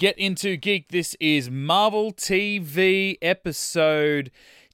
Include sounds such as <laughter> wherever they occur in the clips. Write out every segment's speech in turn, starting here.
Get into Geek. This is Marvel TV episode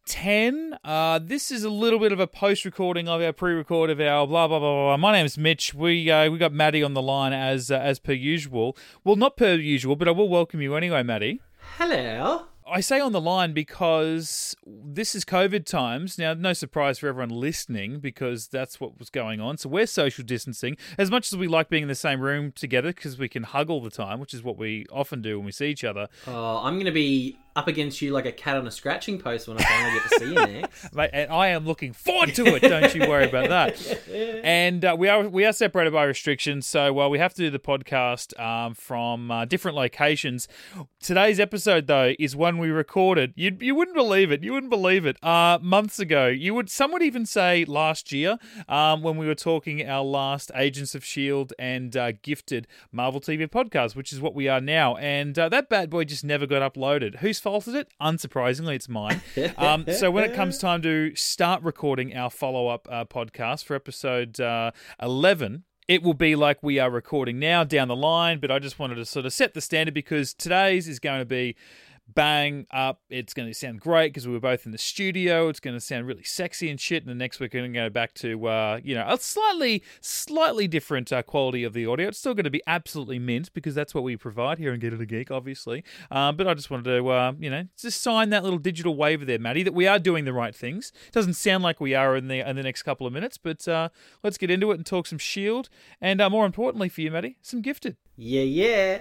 10. Uh, this is a little bit of a post recording of our pre record of our blah, blah, blah, blah. My name is Mitch. We uh, we got Maddie on the line as, uh, as per usual. Well, not per usual, but I will welcome you anyway, Maddie. Hello. I say on the line because this is COVID times. Now, no surprise for everyone listening because that's what was going on. So we're social distancing. As much as we like being in the same room together because we can hug all the time, which is what we often do when we see each other. Oh, I'm going to be up against you like a cat on a scratching post when I finally get to see you <laughs> next. Mate, and I am looking forward to it. Don't you worry about that. <laughs> And uh, we are we are separated by restrictions, so well, we have to do the podcast um, from uh, different locations. Today's episode, though, is one we recorded. You you wouldn't believe it. You wouldn't believe it. Uh, months ago, you would. Some would even say last year, um, when we were talking our last Agents of Shield and uh, gifted Marvel TV podcast, which is what we are now. And uh, that bad boy just never got uploaded. Whose fault is it? Unsurprisingly, it's mine. <laughs> Um, so when it comes time to start recording our follow up uh, podcast for episode uh, 11, it will be like we are recording now down the line, but I just wanted to sort of set the standard because today's is going to be bang up. It's going to sound great because we were both in the studio. It's going to sound really sexy and shit. And the next week we're going to go back to uh, you know a slightly slightly different uh, quality of the audio. It's still going to be absolutely mint because that's what we provide here in Get into Geek, obviously. Um, but I just wanted to uh, you know just sign that little digital waiver there, Maddie, that we are doing the right things. It doesn't sound like we are in the in the next couple of minutes, but uh, let's get into it and talk some Shield and uh, more importantly for you, Maddie, some Gifted. Yeah, yeah.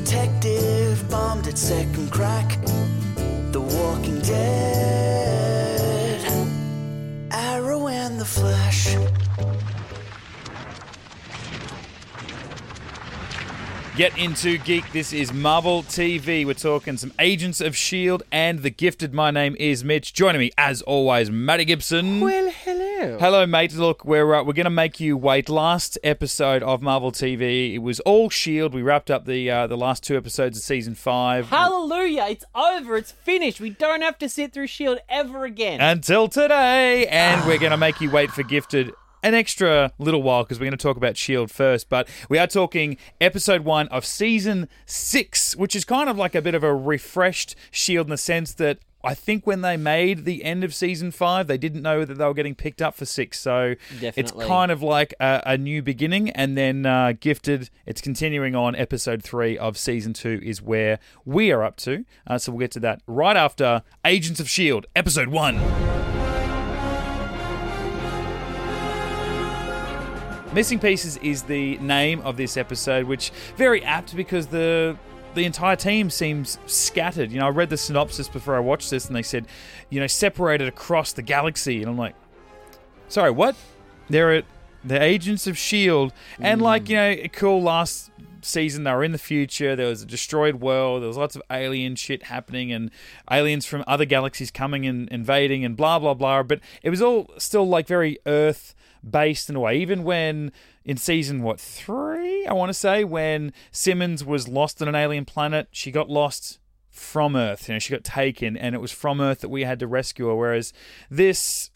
True Detective bombed at second crack. The Walking Dead. Arrow and the Flash. Get into Geek. This is Marvel TV. We're talking some Agents of S.H.I.E.L.D. and The Gifted. My name is Mitch. Joining me, as always, Matty Gibson. Well, hello. Hello, mate. Look, we're uh, we're going to make you wait. Last episode of Marvel TV, it was all Shield. We wrapped up the uh, the last two episodes of season five. Hallelujah! It's over. It's finished. We don't have to sit through Shield ever again. Until today, and we're going to make you wait for Gifted an extra little while because we're going to talk about Shield first. But we are talking episode one of season six, which is kind of like a bit of a refreshed Shield in the sense that. I think when they made the end of season five, they didn't know that they were getting picked up for six. So it's kind of like a, a new beginning. And then uh, Gifted, it's continuing on. Episode three of season two is where we are up to. Uh, so we'll get to that right after Agents of S.H.I.E.L.D., episode one. Missing Pieces is the name of this episode, which very apt because the the entire team seems scattered. You know, I read the synopsis before I watched this, and they said, you know, separated across the galaxy, and I'm like, sorry, what? They're at the agents of Shield, and mm. like you know, cool. Last season, they were in the future. There was a destroyed world. There was lots of alien shit happening, and aliens from other galaxies coming and invading, and blah blah blah. But it was all still like very Earth based in a way. Even when in season what three, I want to say, when Simmons was lost on an alien planet, she got lost from Earth. You know, she got taken, and it was from Earth that we had to rescue her. Whereas this.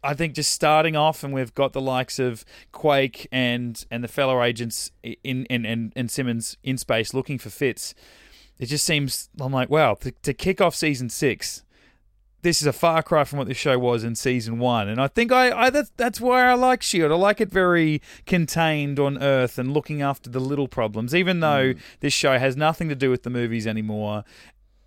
I think just starting off, and we've got the likes of Quake and and the fellow agents in in and, and Simmons in space looking for Fitz. It just seems I'm like, wow, to, to kick off season six, this is a far cry from what this show was in season one, and I think I, I that's that's why I like Shield. I like it very contained on Earth and looking after the little problems, even though mm. this show has nothing to do with the movies anymore,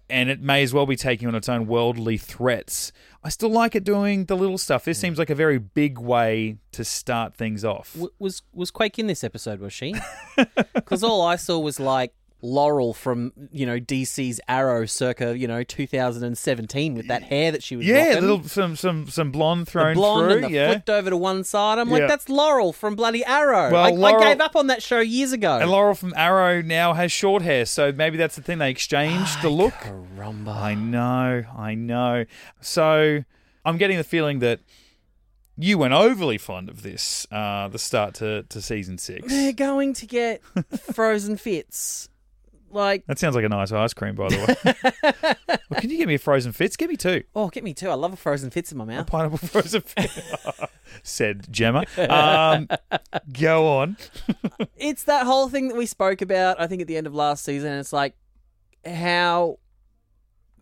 and it may as well be taking on its own worldly threats. I still like it doing the little stuff. This mm. seems like a very big way to start things off. W- was was Quake in this episode? Was she? <laughs> Because all I saw was like Laurel from you know DC's Arrow, circa you know 2017, with that hair that she was Yeah, rocking. little some some some blonde the thrown blonde through. and the yeah, flicked over to one side. I'm Yeah. like, that's Laurel from bloody Arrow. Well, I, Laurel- I gave up on that show years ago. and Laurel from Arrow now has short hair, so maybe that's the thing. They exchanged the look. Caramba. I know, I know. So I'm getting the feeling that you went overly fond of this, uh, the start to, to season six. They're going to get <laughs> frozen Fitz. Like, That sounds like a nice ice cream, by the way. <laughs> well, can you give me a frozen Fitz? Give me two. oh, get me two. I love a frozen Fitz in my mouth. Pineapple <laughs> frozen fit. <laughs> Said Gemma. Um, go on. it's that whole thing that we spoke about, I think, at the end of last season. It's like how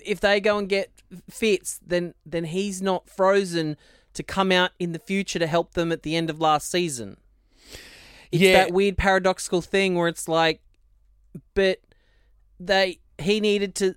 if they go and get Fitz, then then he's not frozen to come out in the future to help them at the end of last season. It's Yeah. that weird paradoxical thing where it's like, but they he needed to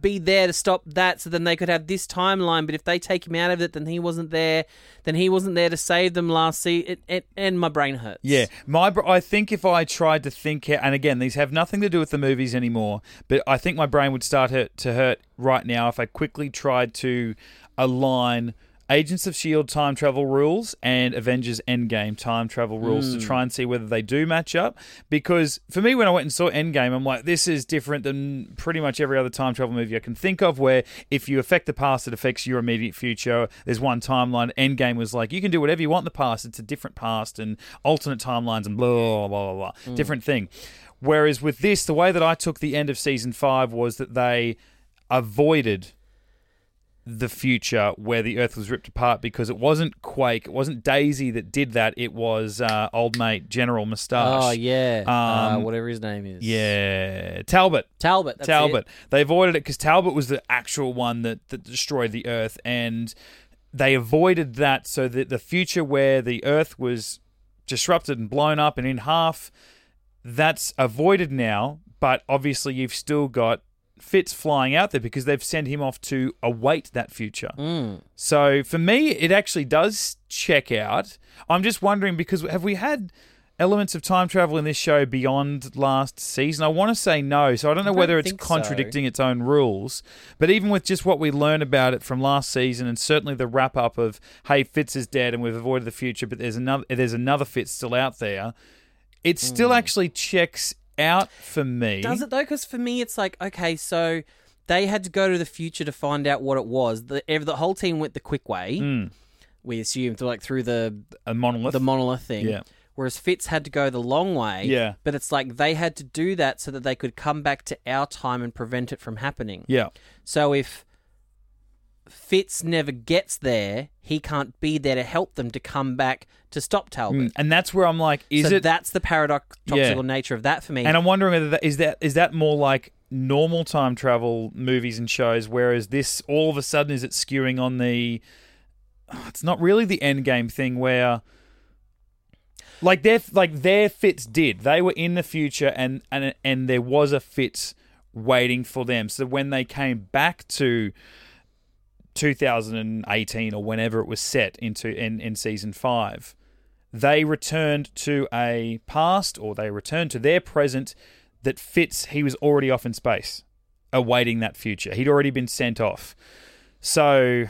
be there to stop that so then they could have this timeline. But if they take him out of it then he wasn't there then he wasn't there to save them last it, it, and my brain hurts. Yeah, my I think if I tried to think, and again, these have nothing to do with the movies anymore, but I think my brain would start hurt, to hurt right now if I quickly tried to align Agents of Shield time travel rules and Avengers Endgame time travel rules to hmm. try and see whether they do match up. Because for me, when I went and saw Endgame, I'm like, this is different than pretty much every other time travel movie I can think of. Where if you affect the past, it affects your immediate future. There's one timeline. Endgame was like, you can do whatever you want in the past. It's a different past and alternate timelines and blah blah blah blah. blah. Hmm. Different thing. Whereas with this, the way that I took the end of season five was that they avoided the future where the Earth was ripped apart because it wasn't Quake, it wasn't Daisy that did that. It was uh, old mate General Moustache. Oh yeah, uh, Um, whatever his name is. yeah, Talbot. Talbot. That's Talbot. it. They avoided it because Talbot was the actual one that, that destroyed the Earth, and they avoided that so that the future where the Earth was disrupted and blown up and in half, that's avoided now. But obviously, you've still got Fitz flying out there because they've sent him off to await that future. Mm. So for me, it actually does check out. I'm just wondering because have we had elements of time travel in this show beyond last season? I want to say no, so I don't know don't whether it's think so. contradicting its own rules. But even with just what we learn about it from last season, and certainly the wrap up of hey, Fitz is dead and we've avoided the future, but there's another there's another Fitz still out there. It still actually checks out for me. Does it though? Because for me, it's like okay, so they had to go to the future to find out what it was. The the whole team went the quick way. Mm. We assumed like through the A monolith. the monolith thing. Yeah. Whereas Fitz had to go the long way. Yeah. But it's like they had to do that so that they could come back to our time and prevent it from happening. yeah. So if Fitz never gets there, he can't be there to help them to come back to stop Talbot. Mm. And that's where I'm like, is so it that's the paradoxical Yeah. nature of that for me. And I'm wondering whether that is that is that more like normal time travel movies and shows, whereas this all of a sudden is it skewing on the it's not really the end game thing where like their like their fits did. They were in the future and and and there was a Fitz waiting for them. So when they came back to 2018 or whenever it was set into in, in season 5 they returned to a past or they returned to their present that Fitz he was already off in space awaiting that future. He'd already been sent off. So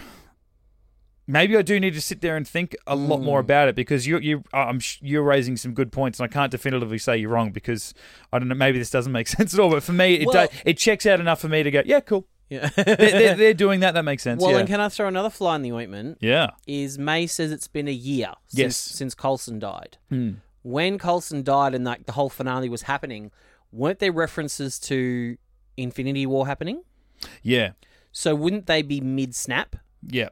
maybe i do need to sit there and think a lot more hmm. about it because you you I'm you're raising some good points and i can't definitively say you're wrong because i don't know maybe this doesn't make <laughs> sense at all but for me it Well- it checks out enough for me to go yeah cool yeah. they're, they're, <laughs> they're doing that that makes sense well, yeah and can I throw another fly in the ointment? yeah Is May says it's been a year since, Yes. since Coulson died. Hmm. When Coulson died and like the whole finale was happening, weren't there references to Infinity War happening? yeah So wouldn't they be mid snap? yeah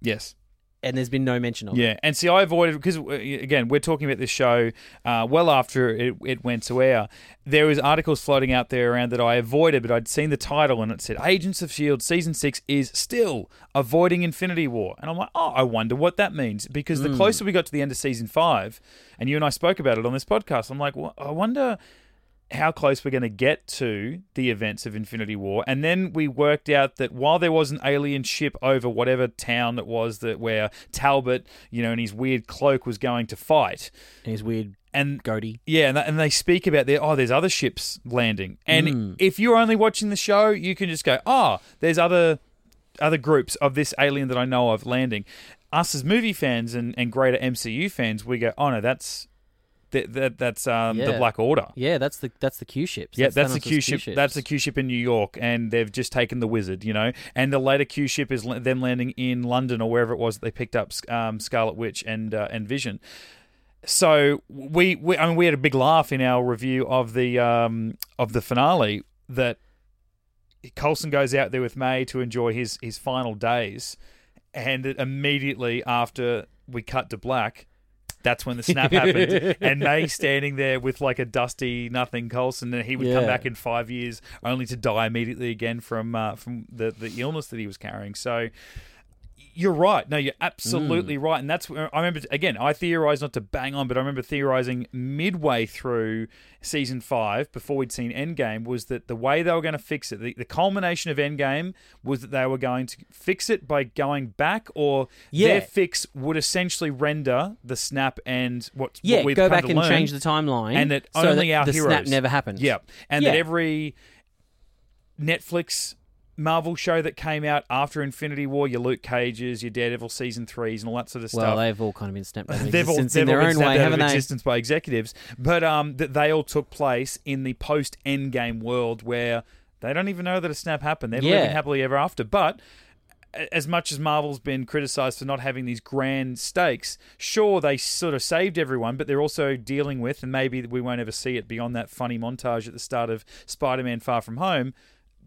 yes And there's been no mention of it. Yeah, and see, I avoided because again, we're talking about this show uh, well after it, it went to air. There was articles floating out there around that I avoided, but I'd seen the title and it said "Agents of Shield season six is still avoiding Infinity War," and I'm like, oh, I wonder what that means because the closer we got to the end of season five, and you and I spoke about it on this podcast, I'm like, well, I wonder how close we're going to get to the events of Infinity War. And then we worked out that while there was an alien ship over whatever town that was that where Talbot, you know, in his weird cloak was going to fight, And his weird and Goaty. yeah, and, and they speak about there. Oh, there's other ships landing, and Mm. if you're only watching the show, you can just go, oh, there's other other groups of this alien that I know of landing. Us as movie fans and, and greater MCU fans, we go, oh no, that's that, that that's um, the Black Order. Yeah, that's the that's the Q ships. Yeah, that's the Q ship. That's the Q ship in New York, and they've just taken the Wizard, you know. And the later Q ship is them landing in London or wherever it was that they picked up um, Scarlet Witch and uh, and Vision. So we, we, I mean, we had a big laugh in our review of the um, of the finale that Coulson goes out there with May to enjoy his his final days, and immediately after we cut to black. That's when the snap happened, <laughs> and May standing there with like a dusty nothing Coulson, and he would come Yeah. back in five years only to die immediately again from uh, from the the illness that he was carrying. So you're right. No, you're absolutely Hmm. right. And that's where I remember again. I theorized not to bang on, but I remember theorizing midway through season five, before we'd seen Endgame, was that the way they were going to fix it, the, the culmination of Endgame was that they were going to fix it by going back, or Yeah. their fix would essentially render the snap and what yeah. what we've go back to and learn, change the timeline, and that so only that our the heroes snap never happened. Yeah, and that every Netflix Marvel show that came out after Infinity War, your Luke Cages, your Daredevil season threes, and all that sort of Well, stuff. Well, they've all kind of been snapped <laughs> out of They've all, they've in their all been own way, out haven't of they? existence by executives, but um, that they all took place in the post Endgame world where they don't even know that a snap happened. They're living happily ever after. But as much as Marvel's been criticized for not having these grand stakes, sure they sort of saved everyone, but they're also dealing with, and maybe we won't ever see it beyond that funny montage at the start of Spider-Man: Far From Home.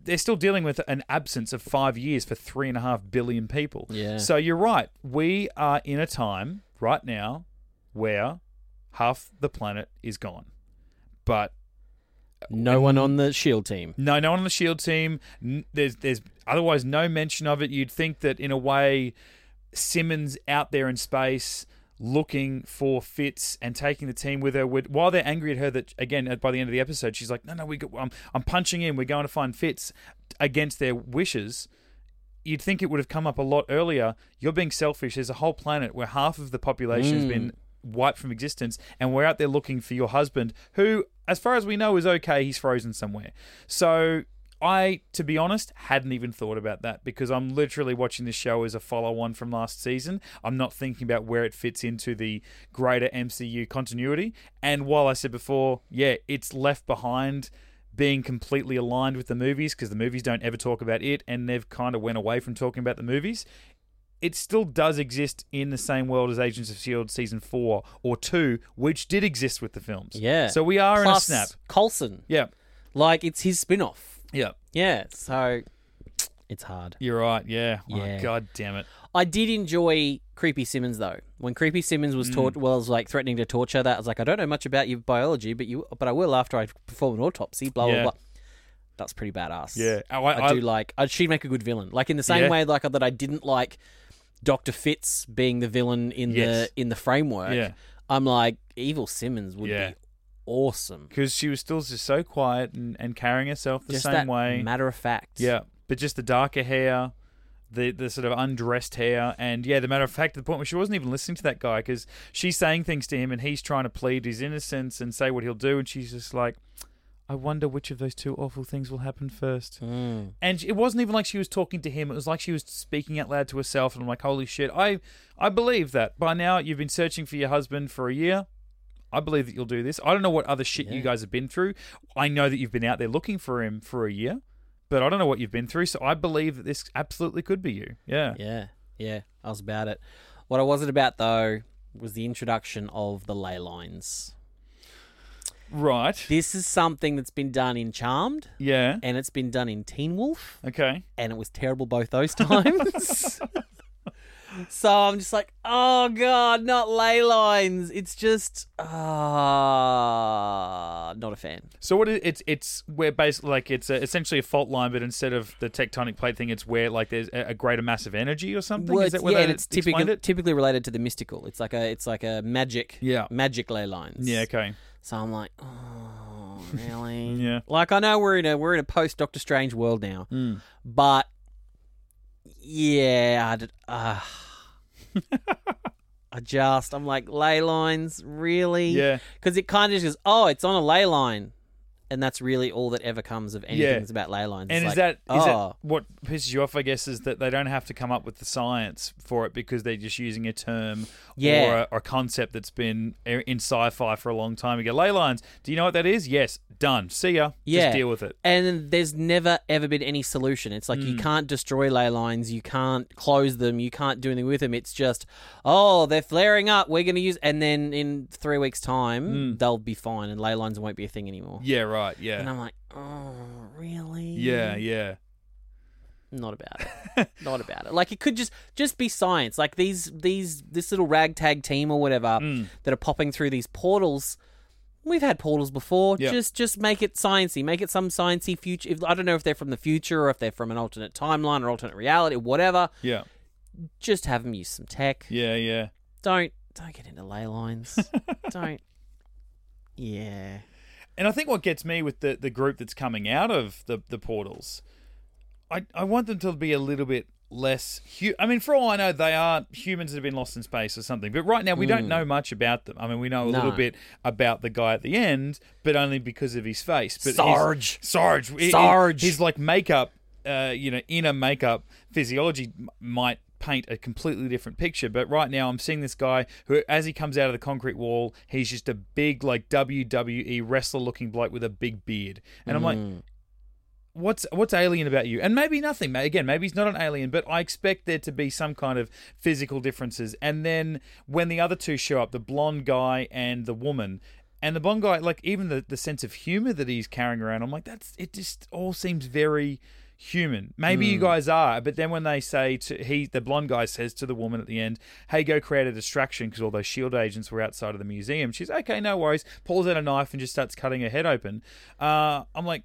They're still dealing with an absence of five years for three and a half billion people. Yeah. So you're right. We are in a time right now where half the planet is gone. But No one on the Shield team. no, no one on the Shield team. There's there's otherwise no mention of it. You'd think that in a way, Simmons out there in space looking for Fitz and taking the team with her. While they're angry at her that again by the end of the episode, she's like, no, no, we go, I'm I'm punching in. We're going to find Fitz against their wishes. You'd think it would have come up a lot earlier. You're being selfish. There's a whole planet where half of the population has been mm. wiped from existence, and we're out there looking for your husband, who, as far as we know, is okay. He's frozen somewhere. So I, to be honest, hadn't even thought about that because I'm literally watching this show as a follow-on from last season. I'm not thinking about where it fits into the greater MCU continuity. And while I said before, yeah, it's left behind being completely aligned with the movies because the movies don't ever talk about it and they've kind of went away from talking about the movies it still does exist in the same world as Agents of S.H.I.E.L.D. season four or two, which did exist with the films. Yeah. So we are Plus in a snap. Coulson. Yeah. Like it's his spin-off. Yeah. Yeah. So it's hard. You're right. Yeah. Yeah. Oh, God damn it. I did enjoy Creepy Simmons though. When Creepy Simmons was Mm. taught, well, was like threatening to torture. That I was like, I don't know much about your biology, but you, but I will after I perform an autopsy. Blah Yeah. blah blah. That's pretty badass. Yeah. Oh, I, I, do like. I, she'd make a good villain. Like in the same Yeah. way, like that I didn't like Doctor Fitz being the villain in Yes. the in the framework. Yeah. I'm like Evil Simmons would Yeah. be awesome. Because she was still just so quiet and, and carrying herself the Just same that way. matter of fact. Yeah. But just the darker hair, the the sort of undressed hair, and yeah, the matter of fact, to the point where she wasn't even listening to that guy because she's saying things to him and he's trying to plead his innocence and say what he'll do, and she's just like, I wonder which of those two awful things will happen first. Mm. And it wasn't even like she was talking to him; it was like she was speaking out loud to herself. And I'm like, holy shit, I I believe that. By now, you've been searching for your husband for a year. I believe that you'll do this. I don't know what other shit you guys have been through. I know that you've been out there looking for him for a year, but I don't know what you've been through. So I believe that this absolutely could be you. Yeah. Yeah, yeah, I was about it. What I wasn't about though was the introduction of the ley lines. Right. This is something that's been done in Charmed Yeah. and it's been done in Teen Wolf, Okay. and it was terrible both those <laughs> times. So I'm just like, oh god, not ley lines. It's just ah, not a fan. So what? It, it's it's where basically like it's a, essentially a fault line, but instead of the tectonic plate thing, it's where like there's a, a greater mass of energy or something. Well, Is that where yeah, and it's typically it? typically related to the mystical. It's like a it's like a magic Yeah. magic ley lines. Yeah. Okay. So I'm like, oh, really? <laughs> Yeah. Like I know we're in a we're in a post Doctor Strange world now, Mm. but yeah, I did, uh, I just, I'm like, ley lines, really? Yeah. Because it kind of just goes, oh, it's on a ley line. And that's really all that ever comes of anything Yeah. that's about ley lines. And It's is like, that is oh, that what pisses you off? I guess is that they don't have to come up with the science for it because they're just using a term Yeah. or a, or a concept that's been in sci-fi for a long time. You go ley lines. Do you know what that is? Yes, done. See ya. Yeah. Just deal with it. And then there's never ever been any solution. It's like you Mm. can't destroy ley lines, you can't close them, you can't do anything with them. It's just, oh, they're flaring up. We're going to use, and then in three weeks' time, Mm. they'll be fine, and ley lines won't be a thing anymore. Yeah. Right. And Yeah. And I'm like, oh, really? Yeah. Yeah. Not about it. <laughs> Not about it. Like it could just just be science. Like these these this little ragtag team or whatever Mm. that are popping through these portals. We've had portals before. Yeah. Just just make it sciencey. Make it some sciencey future. If, I don't know if they're from the future or if they're from an alternate timeline or alternate reality or whatever. Yeah. Just have them use some tech. Yeah. Yeah. Don't don't get into ley lines. <laughs> don't. Yeah. And I think what gets me with the, the group that's coming out of the, the portals, I, I want them to be a little bit less. Hu- I mean, for all I know, they are humans that have been lost in space or something. But right now, we don't know much about them. I mean, we know a little bit about the guy at the end, but only because of his face. But Sarge. Sarge. Sarge. His like makeup, uh, you know, inner makeup physiology might paint a completely different picture. But right now, I'm seeing this guy who, as he comes out of the concrete wall, he's just a big like WWE wrestler looking bloke with a big beard, and I'm like. Mm. What's what's alien about you? And maybe nothing. Again, maybe he's not an alien, but I expect there to be some kind of physical differences. And then when the other two show up, the blonde guy and the woman, and the blonde guy, like even the, the sense of humor that he's carrying around, I'm like, that's it. Just all seems very human. Maybe you guys are, but then when they say to he, the blonde guy says to the woman at the end, "Hey, go create a distraction," because all those shield agents were outside of the museum. She's okay, no worries. Pulls out a knife and just starts cutting her head open. Uh, I'm like.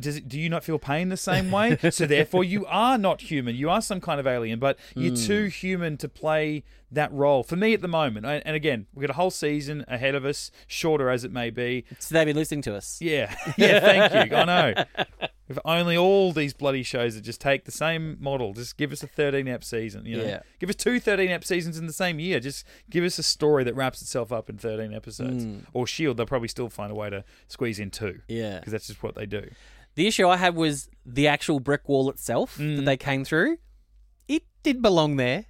Does it, do you not feel pain the same way? <laughs> so therefore, you are not human. You are some kind of alien, but you're too human to play that role. For me, at the moment, and and again, we've got a whole season ahead of us, shorter as it may be. So they've been listening to us. Yeah, <laughs> yeah. Thank you. I know. <laughs> If only all these bloody shows that just take the same model, just give us a 13 ep season. You know, Yeah. give us two 13 ep seasons in the same year. Just give us a story that wraps itself up in 13 episodes. Or Shield, they'll probably still find a way to squeeze in two. Yeah. because that's just what they do. The issue I had was the actual brick wall itself Mm. that they came through. It did belong there.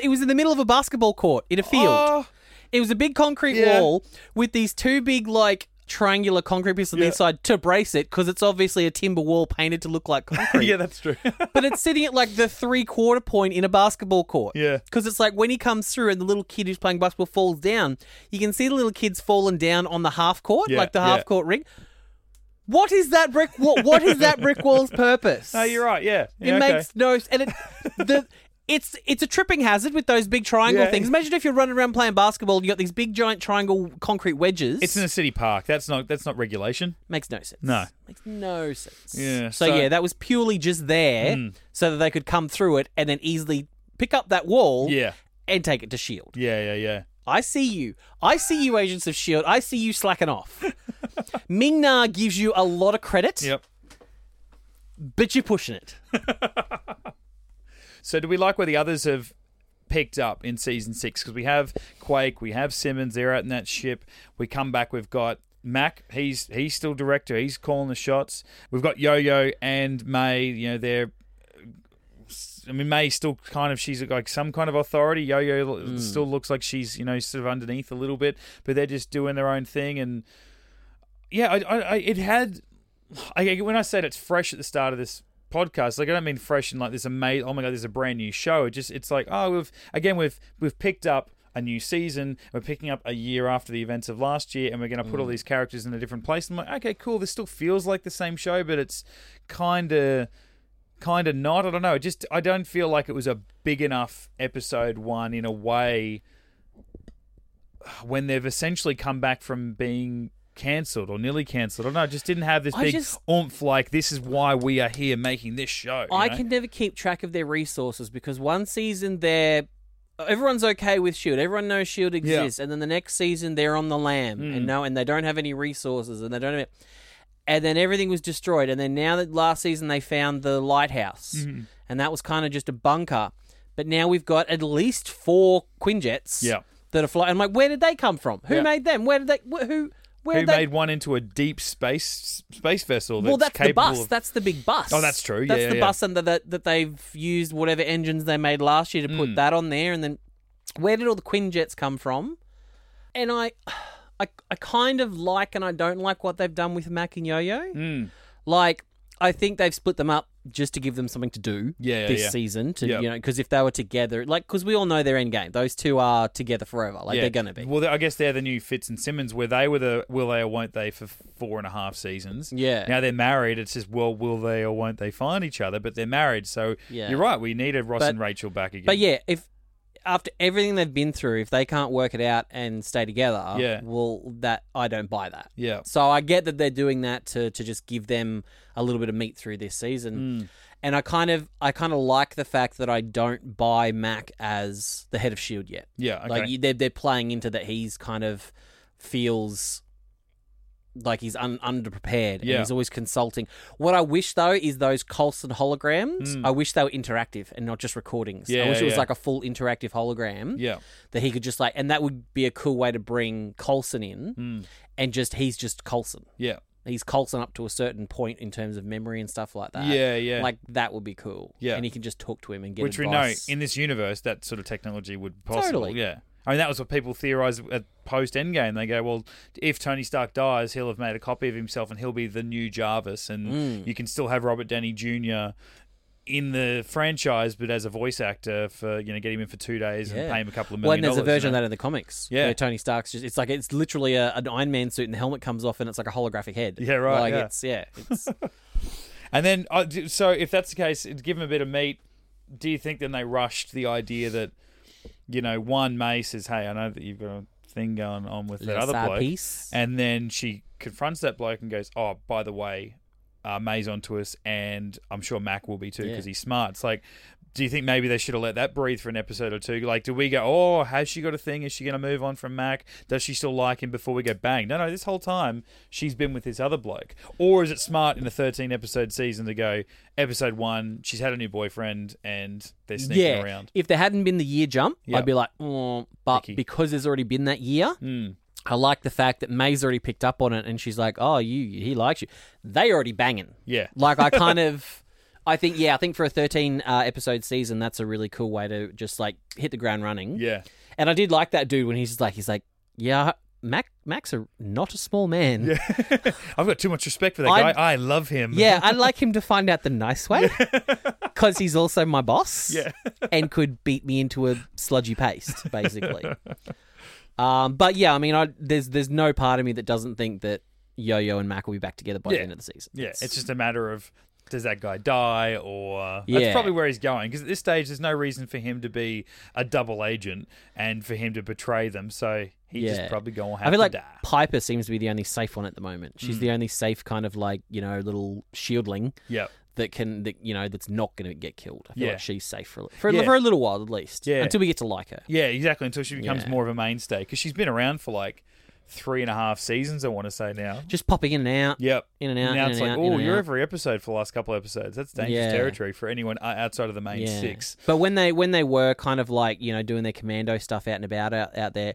It was in the middle of a basketball court in a field. Oh, It was a big concrete Yeah. wall with these two big, like, triangular concrete piece on the inside to brace it because it's obviously a timber wall painted to look like <laughs> concrete. yeah, that's true. <laughs> but it's sitting at like the three quarter point in a basketball court. Yeah. Because it's like when he comes through and the little kid who's playing basketball falls down, you can see the little kid's fallen down on the half court, Yeah, like the yeah. half court ring. What is that brick wall? What is that brick wall's <laughs> purpose? no, you're right. Yeah, It okay. makes no and it the it's it's a tripping hazard with those big triangle Yeah. things. Imagine if you're running around playing basketball and you got these big giant triangle concrete wedges. It's in a city park. That's not. That's not regulation. makes no sense. No. Makes no sense. Yeah, So, so- yeah, that was purely just there Mm. so that they could come through it and then easily pick up that wall Yeah, and take it to Shield. yeah, yeah, yeah. I see you. I see you, Agents of Shield. I see you slacking off. <laughs> Ming Na gives you a lot of credit, Yep. but you're pushing it. <laughs> So do we like where the others have picked up in season six? Because we have Quake, we have Simmons, they're out in that ship. We come back, we've got Mac, he's he's still director, he's calling the shots. We've got Yo Yo and May, you know, they're I mean, May still kind of she's like some kind of authority. Yo Yo hmm. still looks like she's you know sort of underneath a little bit, but they're just doing their own thing. And yeah, I, I, I it had. I, when I said it's fresh at the start of this podcast, like I don't mean fresh and like this amazing. Oh my god, there's a brand new show. It just it's like oh we've again we've we've picked up a new season. We're picking up a year after the events of last year, and we're going to put all mm. these characters in a different place. I'm like, okay, cool. This still feels like the same show, but it's kind of kind of not. I don't know. It just I don't feel like it was a big enough episode one in a way when they've essentially come back from being cancelled or nearly cancelled. I don't know. Just didn't have this I big just- oomph like this is why we are here making this show. you I know? can never keep track of their resources because one season they're everyone's okay with Shield. Everyone knows Shield exists, and then the next season they're on the lam Hmm. and no, and they don't have any resources, and they don't have. And then everything was destroyed, and then now that last season they found the lighthouse, Mm-hmm. and that was kind of just a bunker. but now we've got at least four Quinjets Yeah. that are flying. I'm like, where did they come from? Who Yeah. made them? Where did they? Wh- who? Where Who they? made one into a deep space space vessel? That's well, that's the bus. Of, That's the big bus. Oh, that's true. That's Yeah, the yeah, bus, and that that they've used whatever engines they made last year to put Mm. that on there, and then where did all the Quinjets come from? And I, I, I kind of like and I don't like what they've done with Mac and Yo-Yo. Mm. Like, I think they've split them up just to give them something to do Yeah, this yeah. season. To Yep. you know, because if they were together, like, because we all know their end game. Those two are together forever. Like yeah. they're gonna be. Well, I guess they're the new Fitz and Simmons, where they were the will they or won't they for four and a half seasons. Yeah. Now they're married. It's just well, will they or won't they find each other? But they're married, so Yeah. you're right. We needed Ross But- and Rachel back again. But yeah, if after everything they've been through, if they can't work it out and stay together, Yeah. well, that I don't buy that. yeah, So I get that they're doing that to to just give them a little bit of meat through this Mm. season. And I kind of I kind of like the fact that I don't buy Mac as the head of Shield yet. yeah. Okay. Like they're they're playing into that he's kind of feels like he's un- underprepared and he's always consulting. What I wish though is those Coulson holograms. I wish they were interactive and not just recordings. Yeah, I Hmm. Yeah, wish it was yeah. like a full interactive hologram yeah, that he could just like, and that would be a cool way to bring Coulson in, Hmm. and just he's just Coulson. yeah, He's Coulson up to a certain point in terms of memory and stuff like that. Yeah, yeah. Like that would be cool. Yeah. and he can just talk to him and get which we know in this universe that sort of technology would be possible. Totally. Yeah. I mean, that was what people theorized at post Endgame. They go, well, if Tony Stark dies, he'll have made a copy of himself and he'll be the new Jarvis. And Mm. you can still have Robert Downey Jr. in the franchise, but as a voice actor for, you know, get him in for two days and Yeah. pay him a couple of Well, million and there's a dollars, you version of know? that in the comics. Yeah. where Tony Stark's just—it's like it's literally a, an Iron Man suit, and the helmet comes off, and it's like a holographic head. Yeah, right, Like yeah. it's yeah, it's <laughs> And then, uh, so if that's the case, give him a bit of meat. Do you think then they rushed the idea that, you know, one May says, "Hey, I know that you've got a thing going on with that other bloke," piece. and then she confronts that bloke and goes, "Oh, by the way, uh, May's onto us, and I'm sure Mac will be too because Yeah. he's smart." It's like. Do you think maybe they should have let that breathe for an episode or two? Like, do we go, oh, has she got a thing? Is she going to move on from Mac? Does she still like him before we go bang? No, no, this whole time she's been with this other bloke. Or is it smart in a 13 episode season to go, episode one, she's had a new boyfriend and they're sneaking yeah, around? if there hadn't been the year jump, Yeah. I'd be like, oh, but Icky. because there's already been that year, Mm. I like the fact that May's already picked up on it, and she's like, oh, you, he likes you. They already banging. Yeah. Like I kind <laughs> of, I think, yeah, I think for a 13 uh, episode season, that's a really cool way to just like hit the ground running. Yeah. And I did like that dude when he's just like, he's like, yeah, Mac, Mac's a, not a small man. Yeah. <laughs> I've got too much respect for that I'm- guy. I love him. Yeah, <laughs> I'd like him to find out the nice way because he's also my boss. Yeah. and could beat me into a sludgy paste, basically. Um, but yeah, I mean, I, there's there's no part of me that doesn't think that Yo-Yo and Mac will be back together by Yeah. the end of the season. Yeah, it's just a matter of does that guy die or Yeah. that's probably where he's going because at this stage there's no reason for him to be a double agent and for him to betray them so he's Yeah. just probably going to have I feel to like die. Mm. Piper seems to be the only safe one at the moment. She's the only safe kind of like you know little shieldling Yep. That can that you know that's not going to get killed. I feel Yeah. like she's safe for for, Yeah. for a little while at least. Yeah. until we get to like her. Yeah, exactly. Until she becomes Yeah. more of a mainstay because she's been around for like three and a half seasons. I want to say now. Just popping in and out. Yep. In and out, Now it's like, oh, you're out. every episode for the last couple of episodes. That's dangerous territory for anyone outside of the main six. But when they when they were kind of like you know doing their commando stuff out and about out, out there,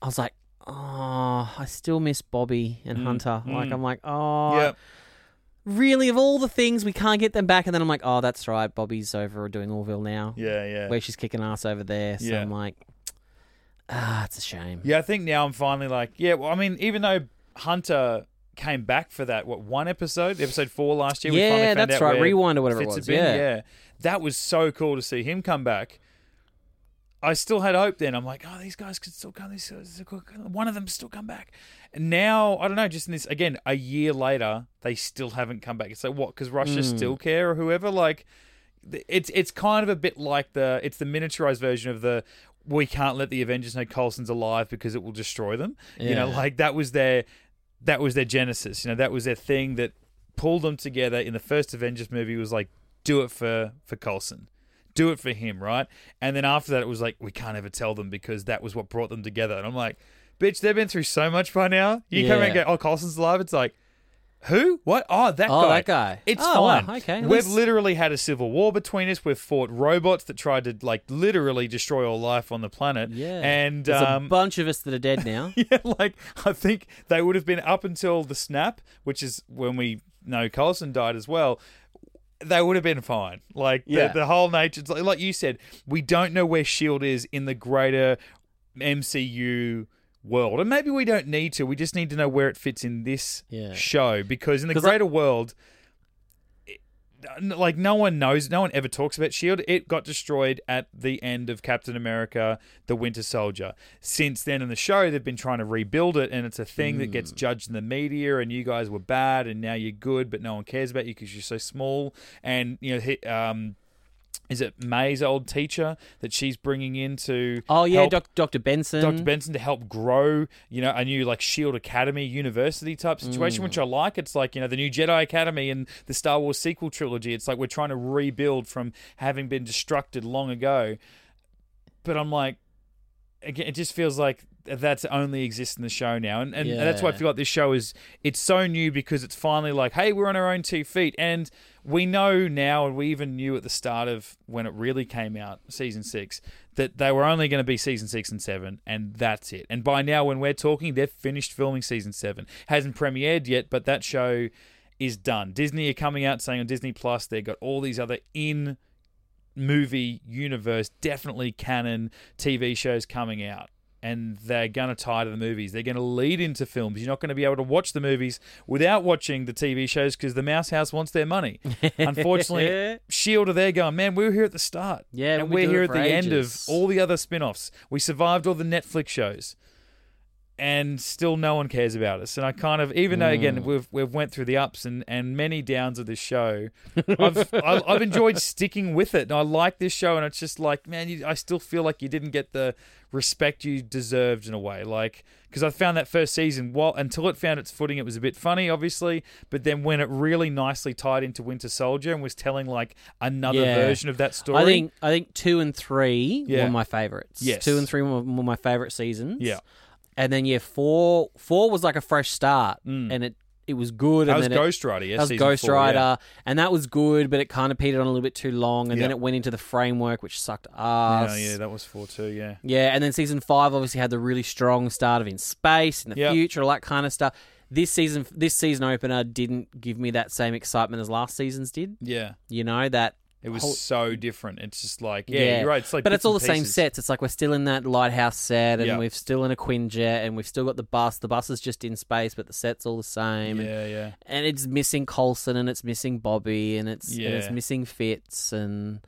I was like, oh, I still miss Bobby and Hunter. Like I'm like, oh, Mm. Yep. Really? Of all the things, we can't get them back. And then I'm like, oh, that's right, Bobby's over doing Orville now, Yeah, yeah. where she's kicking ass over there. So Yeah. I'm like, ah, it's a shame. Yeah, I think now I'm finally like, yeah. Well, I mean, even though Hunter came back for that, what one episode, episode four last year. we finally Yeah, found that's out right. where Rewind or whatever it Fitz was. been. Yeah. that was so cool to see him come back. I still had hope then. I'm like, oh, these guys could still come. These one of them still come back. And now I don't know. Just in this again, a year later, they still haven't come back. It's like what? Because Russia Hmm. still care or whoever. Like, it's it's kind of a bit like the it's the miniaturized version of the we can't let the Avengers know Coulson's alive because it will destroy them. You know, like that was their that was their genesis. You know, that was their thing that pulled them together in the first Avengers movie. Was like, do it for for Coulson, do it for him, right? And then after that, it was like, we can't ever tell them because that was what brought them together. And I'm like, bitch, they've been through so much by now. You come around and go, oh, Coulson's alive. It's like. Who? What? Oh, that Oh, guy. that guy. It's Oh, wow, fine. okay. We've literally had a civil war between us. We've fought robots that tried to like literally destroy all life on the planet. Yeah. And There's um, a bunch of us that are dead now. <laughs> yeah, like I think they would have been up until the snap, which is when we know Coulson died as well. They would have been fine. Like Yeah. the, the whole nature, like, you said, we don't know where Shield is in the greater MCU world, and maybe we don't need to. We just need to know where it fits in this Yeah. show because in the 'Cause I- greater world. Like no one knows, no one ever talks about Shield. It got destroyed at the end of Captain America: The Winter Soldier. Since then, in the show, they've been trying to rebuild it, and it's a thing that Hmm. gets judged in the media. And you guys were bad, and now you're good, but no one cares about you because you're so small. And you know, um, is it May's old teacher that she's bringing in to? Oh yeah, help- Doc, Dr. Benson. Dr. Benson to help grow, you know, a new like Shield Academy university type mm. situation, which I like. It's like, you know, the new Jedi Academy and the Star Wars sequel trilogy. It's like we're trying to rebuild from having been destructed long ago. But I'm like, again, it just feels like that's only exists in the show now. And, and that's why I Yeah. feel like this show is, it's so new because it's finally like, hey, we're on our own two feet. And we know now, and we even knew at the start of when it really came out, season six, that they were only going to be season six and seven, and that's it. And by now, when we're talking, they've finished filming season seven. Hasn't premiered yet, but that show is done. Disney are coming out saying on Disney Plus they've got all these other in movie universe, definitely canon TV shows coming out. And they're going to tie to the movies. They're going to lead into films. You're not going to be able to watch the movies without watching the TV shows because the Mouse House wants their money. <laughs> Unfortunately, Shield are there going, man, we were here at the start. Yeah, and been we're here at the end of all the other spin offs. We survived all the Netflix shows. And still, no one cares about us. And I kind of, even though Mm. again we've we've went through the ups and, and many downs of this show, <laughs> I've I've enjoyed sticking with it. And I like this show, and it's just like, man, you, I still feel like you didn't get the respect you deserved in a way. Like because I found that first season, while until it found its footing, it was a bit funny, obviously. But then when it really nicely tied into Winter Soldier and was telling like another Yeah. version of that story, I think I think two and three Yeah. were my favorites. Yes. two and three were, were my favorite seasons. yeah, and then yeah, four four was like a fresh start, and it it was good. Mm. that and was then it- Ghost Rider. Yeah, that was season Ghost four, yeah. Rider, and that was good, but it kind of petered on a little bit too long, and then Yeah. it went into the framework, which sucked Yeah, ass. yeah, that was four too. Yeah, Yeah, and then season five obviously had the really strong start of in space, in the future, all that kind of stuff. This season, this season opener didn't give me that same excitement as last season's did. yeah. You know that. It was whole- so different. It's just like, yeah, you're right. It's like, but it's all the same sets. It's like we're still in that lighthouse set, and Yeah. we're still in a Quinjet, and we've still got the bus. The bus is just in space, but the set's all the same. and- Yeah, yeah. and it's missing Coulson and it's missing Bobby and it's and it's missing Fitz and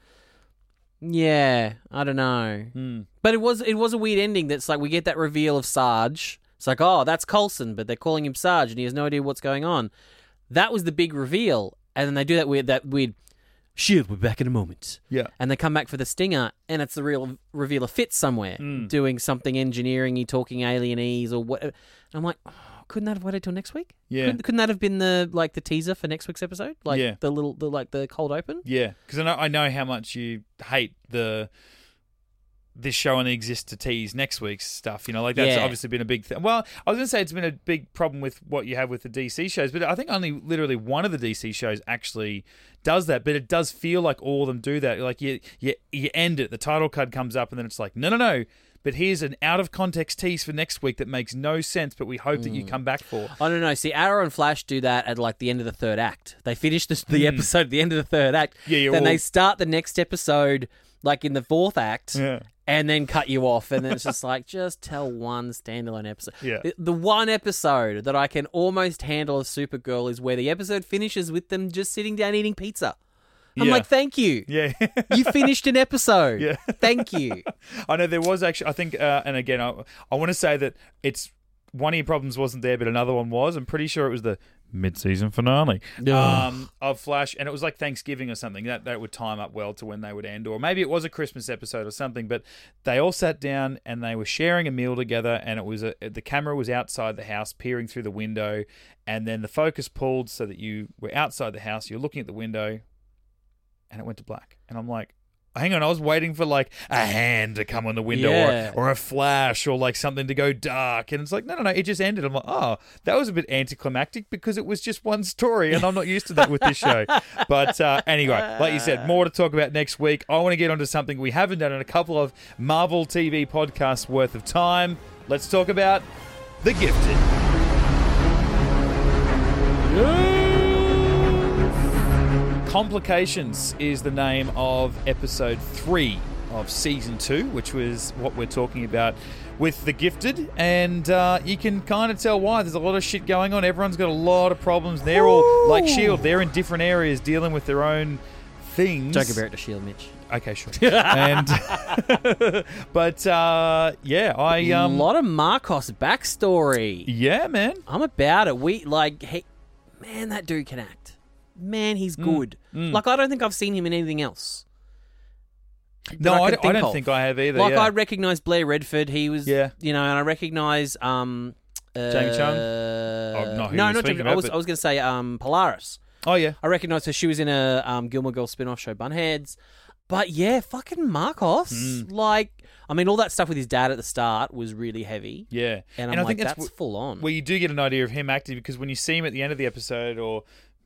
yeah, I don't know. Hmm. But it was it was a weird ending. That's like we get that reveal of Sarge. It's like oh that's Coulson, but they're calling him Sarge and he has no idea what's going on. That was the big reveal, and then they do that weird that weird. Shield, we're back in a moment. Yeah. And they come back for the stinger, and it's the real reveal of Fitz somewhere Hmm. doing something engineering-y, talking alienese or what. And I'm like, oh, couldn't that have waited till next week? Yeah. Couldn't, couldn't that have been the like the teaser for next week's episode? Like Yeah. the little the like the cold open. Yeah, because I know I know how much you hate the this show only exists to tease next week's stuff. You know, like that's Yeah. obviously been a big thing. Well, I was going to say it's been a big problem with what you have with the DC shows, but I think only literally one of the DC shows actually does that. But it does feel like all of them do that. Like you you you end it, the title card comes up, and then it's like no no no. But here's an out of context tease for next week that makes no sense, but we hope that Mm. you come back for. I don't know. See, Arrow and Flash do that at like the end of the third act. They finish the, the episode at the end of the third act. Hmm. Yeah, yeah, Then well- they start the next episode like in the fourth act. Yeah. And then cut you off, and then it's just like, just tell one standalone episode. Yeah. The, the one episode that I can almost handle of Supergirl is where the episode finishes with them just sitting down eating pizza. I'm Yeah. like, thank you. Yeah. You finished an episode. Yeah. Thank you. <laughs> I know there was actually. I think, uh, and again, I, I want to say that it's one of your problems wasn't there, but another one was. I'm pretty sure it was the mid-season finale um, of Flash, and it was like Thanksgiving or something. That that would time up well to when they would end, or maybe it was a Christmas episode or something. But they all sat down and they were sharing a meal together, and it was a, the camera was outside the house, peering through the window, and then the focus pulled so that you were outside the house. You're looking at the window, and it went to black, and I'm like. Hang on, I was waiting for like a hand to come on the window Yeah. or, or a flash or like something to go dark. And it's like, no, no, no, it just ended. I'm like, oh, that was a bit anticlimactic because it was just one story. And I'm not used to that with this show. <laughs> But uh, anyway, like you said, more to talk about next week. I want to get onto something we haven't done in a couple of Marvel TV podcasts worth of time. Let's talk about The Gifted. Complications is the name of episode three of season two, which was what we're talking about with The Gifted. And uh, you can kind of tell why. There's a lot of shit going on. Everyone's got a lot of problems. They're all like S.H.I.E.L.D., they're in different areas dealing with their own things. Don't compare it to Shield, Mitch. Okay, sure. and <laughs> but uh, yeah, I A um, lot of Marcos backstory. yeah, man. I'm about it. We like, he, man, that dude can act. Man, he's Mm. good. Like, I don't think I've seen him in anything else. No, I I, don't- I think don't of. think I have either. Like, yeah. I recognise Blair Redford. He was, Yeah. you know, and I recognise um, uh, Jamie Chung? Oh, not no, not Jamie. I was, but- I was going to say um, Polaris. oh yeah, I recognise her. She was in a um, Gilmore Girls spin-off show, Bunheads. But yeah, fucking Marcos. Hmm. Like, I mean, all that stuff with his dad at the start was really heavy. yeah. And I'm I like, think that's, that's full on. where you do get an idea of him acting because when you see him at the end of the episode or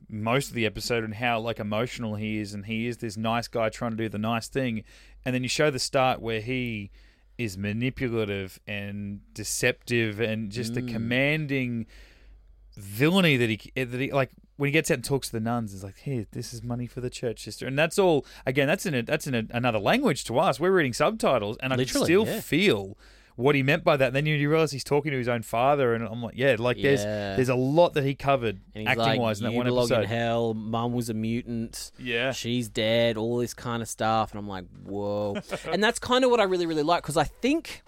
most of the episode and how like emotional he is and he is this nice guy trying to do the nice thing. And then you show the start where he is manipulative and deceptive and just a mm. commanding villainy that he that he like when he gets out and talks to the nuns is like here this is money for the church sister. And that's all again that's in a, that's in a, another language to us. We're reading subtitles and I still yeah. feel what he meant by that. And then you realize he's talking to his own father, and I'm like, yeah, like there's Yeah. there's a lot that he covered and he's acting like, wise in that you one belong in episode. hell. Mum was a mutant. Yeah. she's dead. All this kind of stuff, and I'm like, whoa. <laughs> and that's kind of what I really, really like because I think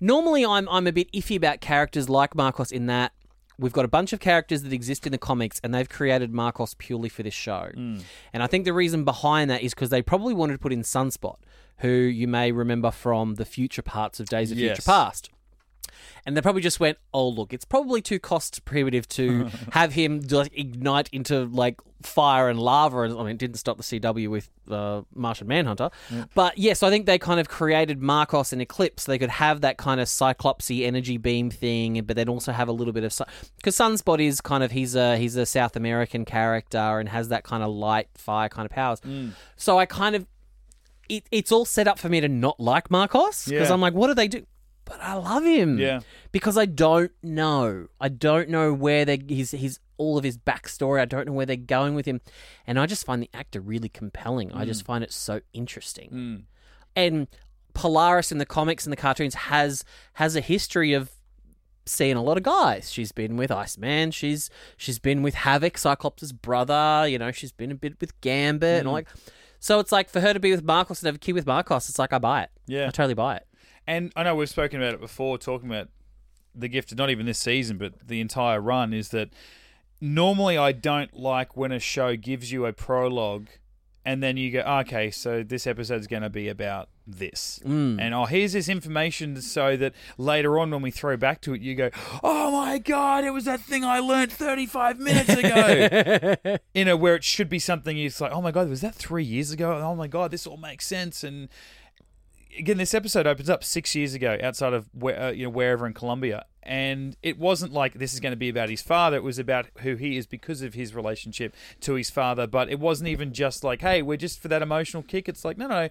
normally I'm I'm a bit iffy about characters like Marcos in that we've got a bunch of characters that exist in the comics and they've created Marcos purely for this show. Mm. And I think the reason behind that is because they probably wanted to put in Sunspot, who you may remember from the future parts of Days of Yes. Future Past. And they probably just went, oh look, it's probably too cost prohibitive to <laughs> have him like ignite into like fire and lava. And I mean, it didn't stop the CW with uh, Martian Manhunter, but yes, I think they kind of created Marcos and Eclipse. So they could have that kind of cyclopsy energy beam thing, but then also have a little bit of because Sunspot is kind of he's a he's a South American character and has that kind of light fire kind of powers. So I kind of it, it's all set up for me to not like Marcos because Yeah. I'm like, what do they do? But I love him. Yeah. Because I don't know. I don't know where they his his all of his backstory. I don't know where they're going with him, and I just find the actor really compelling. I Mm. just find it so interesting. And Polaris in the comics and the cartoons has has a history of seeing a lot of guys. She's been with Iceman. She's she's been with Havoc, Cyclops' brother. You know, she's been a bit with Gambit Mm. and all like. So it's like for her to be with Marcos and have a kid with Marcos, it's like I buy it. Yeah. I totally buy it. And I know we've spoken about it before, talking about the gift, of not even this season, but the entire run, is that normally I don't like when a show gives you a prologue and then you go, okay, so this episode's going to be about this. Mm. And oh, here's this information so that later on when we throw back to it, you go, oh my God, it was that thing I learned 35 minutes ago. <laughs> you know, where it should be something it's like, oh my God, was that three years ago? Oh my God, this all makes sense. And again, this episode opens up six years ago outside of where, uh, you know wherever in Colombia, and it wasn't like this is going to be about his father. It was about who he is because of his relationship to his father. But it wasn't even just like, hey, we're just for that emotional kick. It's like, no, no.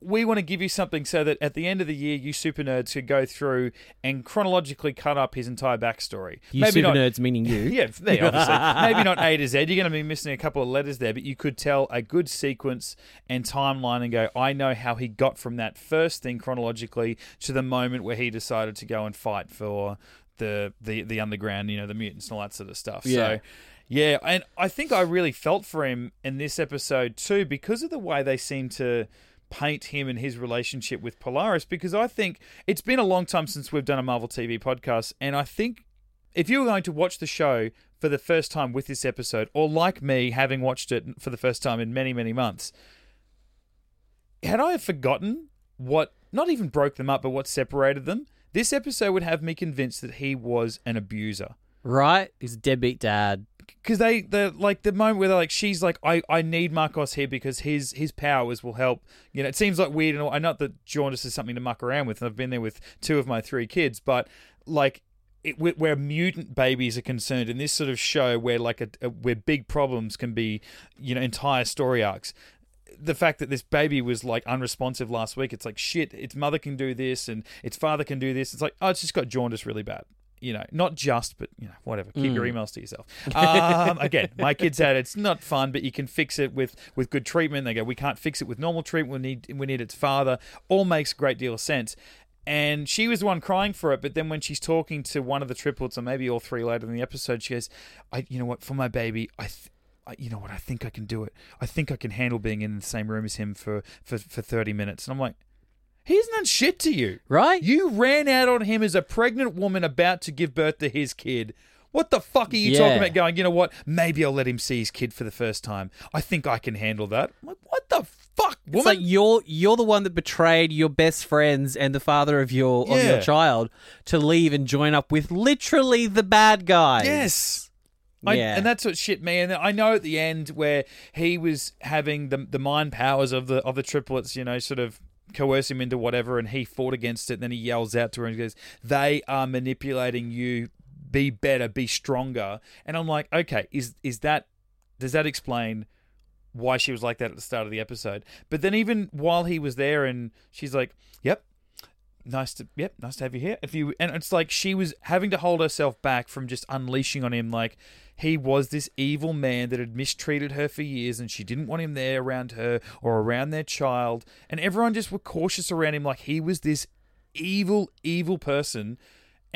We want to give you something so that at the end of the year, you super nerds could go through and chronologically cut up his entire backstory. You super nerds, meaning you. <laughs> Yeah, there, <laughs> obviously. Maybe not A to Z. You're going to be missing a couple of letters there, but you could tell a good sequence and timeline and go, I know how he got from that first thing chronologically to the moment where he decided to go and fight for the the, the underground, you know, the mutants and all that sort of stuff. Yeah. So, yeah, and I think I really felt for him in this episode too because of the way they seem to paint him and his relationship with Polaris because I think it's been a long time since we've done a Marvel TV podcast and I think if you were going to watch the show for the first time with this episode, or like me, having watched it for the first time in many, many months, had I forgotten what not even broke them up, but what separated them, this episode would have me convinced that he was an abuser. Right? He's a deadbeat dad. Because they the like the moment where they're like she's like I, I need Marcos here because his his powers will help you know it seems like weird and all, I know that jaundice is something to muck around with and I've been there with two of my three kids but like it, where- mutant babies are concerned in this sort of show where like a, a where big problems can be you know entire story arcs the fact that this baby was like unresponsive last week, it's like shit. Its mother can do this, and its father can do this. It's like oh, it's just got jaundice really bad. You know, not just, but you know, whatever. Keep your emails to yourself. Um, again, my kids had. It's not fun, but you can fix it with with good treatment. They go, we can't fix it with normal treatment. We need we need its father. All makes a great deal of sense. And she was the one crying for it, but then when she's talking to one of the triplets, or maybe all three later in the episode, she goes, "I, you know what, for my baby, I, th- I, you know what, I think I can do it. I think I can handle being in the same room as him for for for thirty minutes." And I'm like, "He hasn't done shit to you, Right? You ran out on him as a pregnant woman about to give birth to his kid." What the fuck are you Yeah. talking about? Going, you know what? Maybe I'll let him see his kid for the first time. I think I can handle that. I'm like, what the fuck, woman? It's like you're you're the one that betrayed your best friends and the father of your of your child to leave and join up with literally the bad guys. Yes. I, Yeah. and that's what shit me. And I know at the end where he was having the the mind powers of the of the triplets, you know, sort of coerce him into whatever, and he fought against it. And then he yells out to her and goes, "They are manipulating you. Be better. Be stronger." And I'm like, okay, is is that does that explain? Why she was like that at the start of the episode, but then even while he was there, and she's like, "Yep, nice to yep nice to have you here. If you and it's like she was having to hold herself back from just unleashing on him like he was this evil man that had mistreated her for years and she didn't want him there around her or around their child. And everyone just were cautious around him like he was this evil evil person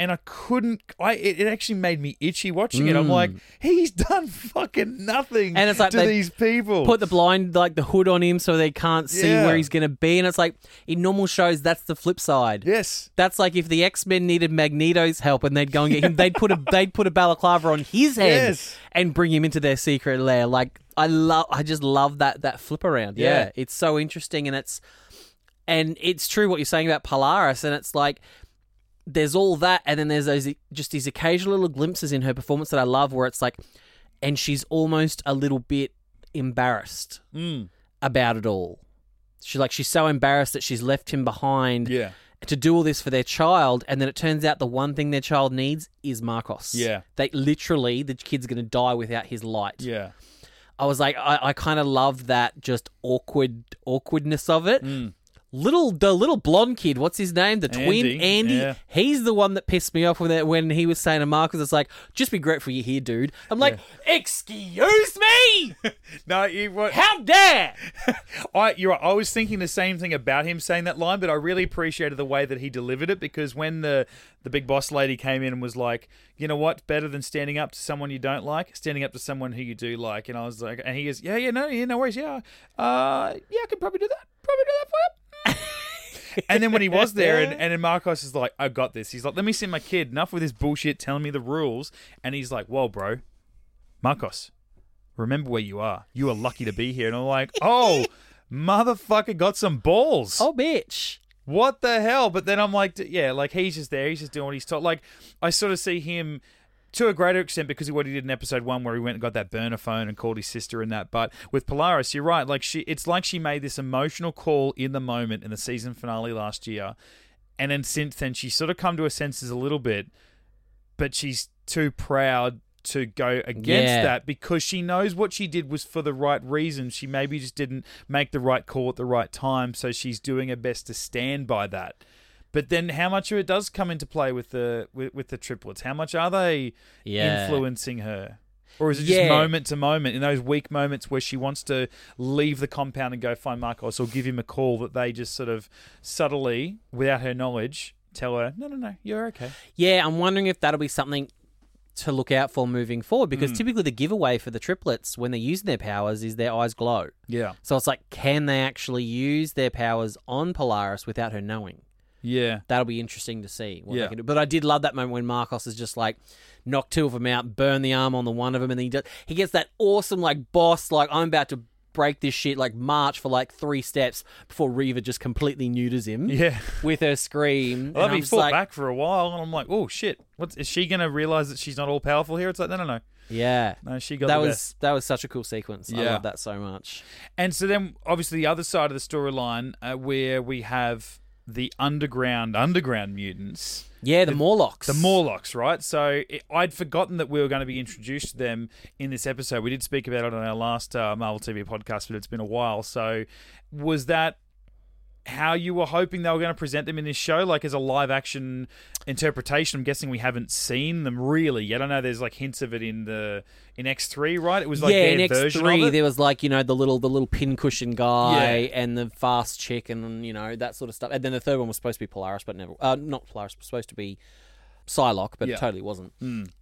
and I couldn't I it, it actually made me itchy watching it I'm hmm. like he's done <laughs> fucking nothing. And it's like to they these people Put the blind like the hood on him so they can't see Yeah. where he's going to be and it's like in normal shows that's the flip side. yes That's like if the X Men needed Magneto's help and they'd go and get him, they'd put a <laughs> they'd put a balaclava on his head Yes. and bring him into their secret lair. Like I love, I just love that that flip around. Yeah. Yeah. it's so interesting and it's and it's true what you're saying about Polaris and it's like there's all that and then there's those just these occasional little glimpses in her performance that I love where it's like and she's almost a little bit embarrassed mm, about it all. She's like she's so embarrassed that she's left him behind yeah to do all this for their child, and then it turns out the one thing their child needs is Marcos. Yeah. they literally the kid's going to die without his light. yeah I was like, I, I kind of love that just awkward awkwardness of it. Mm. Little the little blonde kid, what's his name? The twin Andy, Andy. yeah. He's the one that pissed me off with that when he was saying to Marcos, "It's like just be grateful you're here, dude." I'm like, "Excuse me, <laughs> no you what how dare!" <laughs> I you're right. I was thinking the same thing about him saying that line, but I really appreciated the way that he delivered it because when the the big boss lady came in and was like, you know what, better than standing up to someone you don't like, standing up to someone who you do like, and I was like, and he goes, yeah, yeah, no, yeah, no worries, yeah, uh, yeah, I could probably do that, probably do that for you. <laughs> and then when he was there, and, <laughs> and then Marcos is like, I got this. He's like, let me see my kid. Enough with this bullshit telling me the rules. And he's like, whoa, bro, Marcos, remember where you are. You are lucky to be here. And I'm like, <laughs> oh, motherfucker got some balls. Oh, bitch. What the hell? But then I'm like, yeah, like he's just there. He's just doing what he's told. Like, I sort of see him to a greater extent because of what he did in episode one, where he went and got that burner phone and called his sister and that. But with Polaris, you're right. Like she, it's like she made this emotional call in the moment in the season finale last year, and then since then she's sort of come to her senses a little bit, but she's too proud to go against Yeah. that because she knows what she did was for the right reason. She maybe just didn't make the right call at the right time, so she's doing her best to stand by that. But then, how much of it does come into play with the with, with the triplets? How much are they Yeah. influencing her, or is it just Yeah. moment to moment in those weak moments where she wants to leave the compound and go find Marcos or give him a call that they just sort of subtly, without her knowledge, tell her, no, no, no, you're okay. Yeah, I'm wondering if that'll be something to look out for moving forward because hmm. typically the giveaway for the triplets when they're using their powers is their eyes glow. Yeah, So it's like, can they actually use their powers on Polaris without her knowing? Yeah, That'll be interesting to see what Yeah. they can do. But I did love that moment when Marcos is just like knock two of them out, burn the arm on the one of them, and then he does, he gets that awesome like boss like I'm about to break this shit like march for like three steps before Reeva just completely neuters him yeah. with her scream. I love and he I'm just fought like, back for a while, and I'm like, oh shit, what's is she gonna realize that she's not all powerful here? It's like, no, no, no, Yeah. No, she got that was best. that was such a cool sequence. I Yeah. love that so much. And so then, obviously, the other side of the storyline uh, where we have the underground underground mutants. Yeah, the, Morlocks. The Morlocks, right? So it, I'd forgotten that we were going to be introduced to them in this episode. We did speak about it on our last uh, Marvel TV podcast, but it's been a while. So was that how you were hoping they were going to present them in this show, like as a live action interpretation? I'm guessing we haven't seen them really yet. I know there's like hints of it in the in X three, right? It was like yeah, in X version three of it. there was like you know the little the little pincushion guy Yeah. and the fast chick and you know that sort of stuff. And then the third one was supposed to be Polaris, but never. Uh, not Polaris. Was supposed to be Psylocke, but Yeah. it totally wasn't.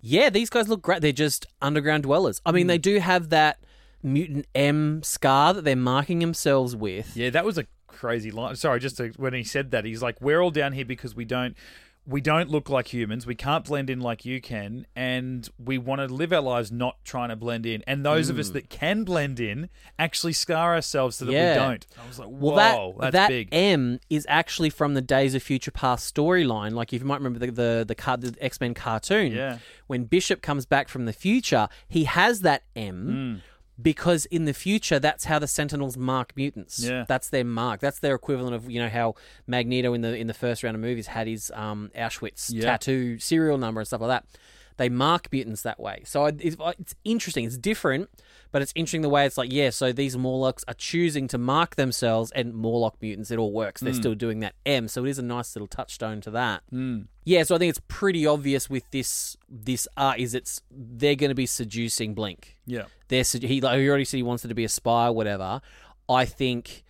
Yeah, these guys look great. They're just underground dwellers. I mean, they do have that mutant M scar that they're marking themselves with. Yeah, that was a crazy line. Sorry, just to, when he said that, he's like, "We're all down here because we don't." We don't look like humans. We can't blend in like you can, and we want to live our lives not trying to blend in. And those of us that can blend in actually scar ourselves so that Yeah. we don't. I was like, "Whoa, Well, that that's that big." M is actually from the Days of Future Past storyline. Like if you might remember the the the, car, the X Men cartoon, Yeah. when Bishop comes back from the future, he has that M. Hmm. Because in the future, that's how the Sentinels mark mutants. Yeah. that's their mark. That's their equivalent of you know how Magneto in the in the first round of movies had his um, Auschwitz Yeah. tattoo serial number and stuff like that. They mark mutants that way. So it's, it's interesting. It's different, but it's interesting the way it's like, yeah, so these Morlocks are choosing to mark themselves and Morlock mutants. It all works. They're hmm. still doing that M. So it is a nice little touchstone to that. Hmm. Yeah, so I think it's pretty obvious with this this art is it's they're going to be seducing Blink. yeah, They're he like he already said he wants her to be a spy or whatever. I think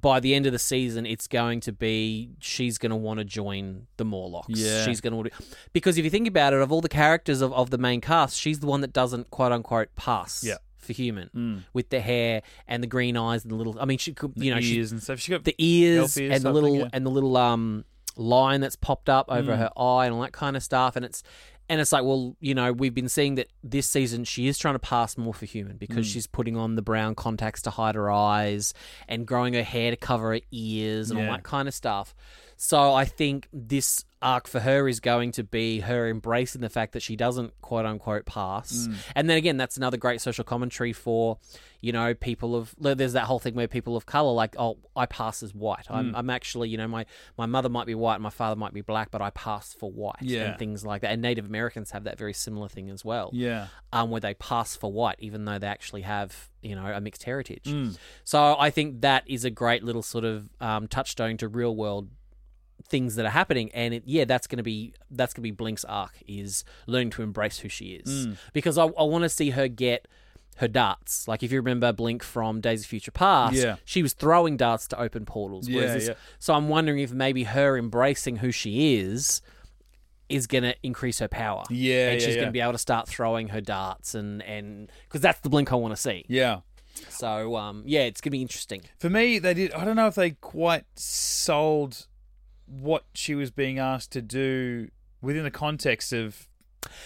by the end of the season, it's going to be she's going to want to join the Morlocks. Yeah. She's going to because if you think about it, of all the characters of, of the main cast, she's the one that doesn't quote unquote pass. Yeah. For human, with the hair and the green eyes and the little. I mean, she could, you know, she, ears and stuff. She got the ears ears, and the little yeah. and the little um line that's popped up Mm. over her eye and all that kind of stuff and it's and it's like well you know we've been seeing that this season she is trying to pass more for human because Mm. she's putting on the brown contacts to hide her eyes and growing her hair to cover her ears and all that kind of stuff so i think this arc for her is going to be her embracing the fact that she doesn't quote unquote pass Mm. and then again that's another great social commentary for you know people of there's that whole thing where people of color like oh i pass as white Mm. I'm, I'm actually you know my my mother might be white and my father might be black but i pass for white Yeah. and things like that and native americans have that very similar thing as well yeah, um, where they pass for white even though they actually have you know a mixed heritage Mm. so i think that is a great little sort of um, touchstone to real world things that are happening and it, yeah that's going to be that's going to be blink's arc is learning to embrace who she is Mm. because i, I want to see her get her darts like if you remember blink from days of future past Yeah. she was throwing darts to open portals Yeah, this- yeah. so i'm wondering if maybe her embracing who she is is going to increase her power Yeah, and yeah, she's going to be able to start throwing her darts and and because that's the blink i want to see yeah. so um yeah it's going to be interesting For me, they did. I don't know if they quite sold what she was being asked to do within the context of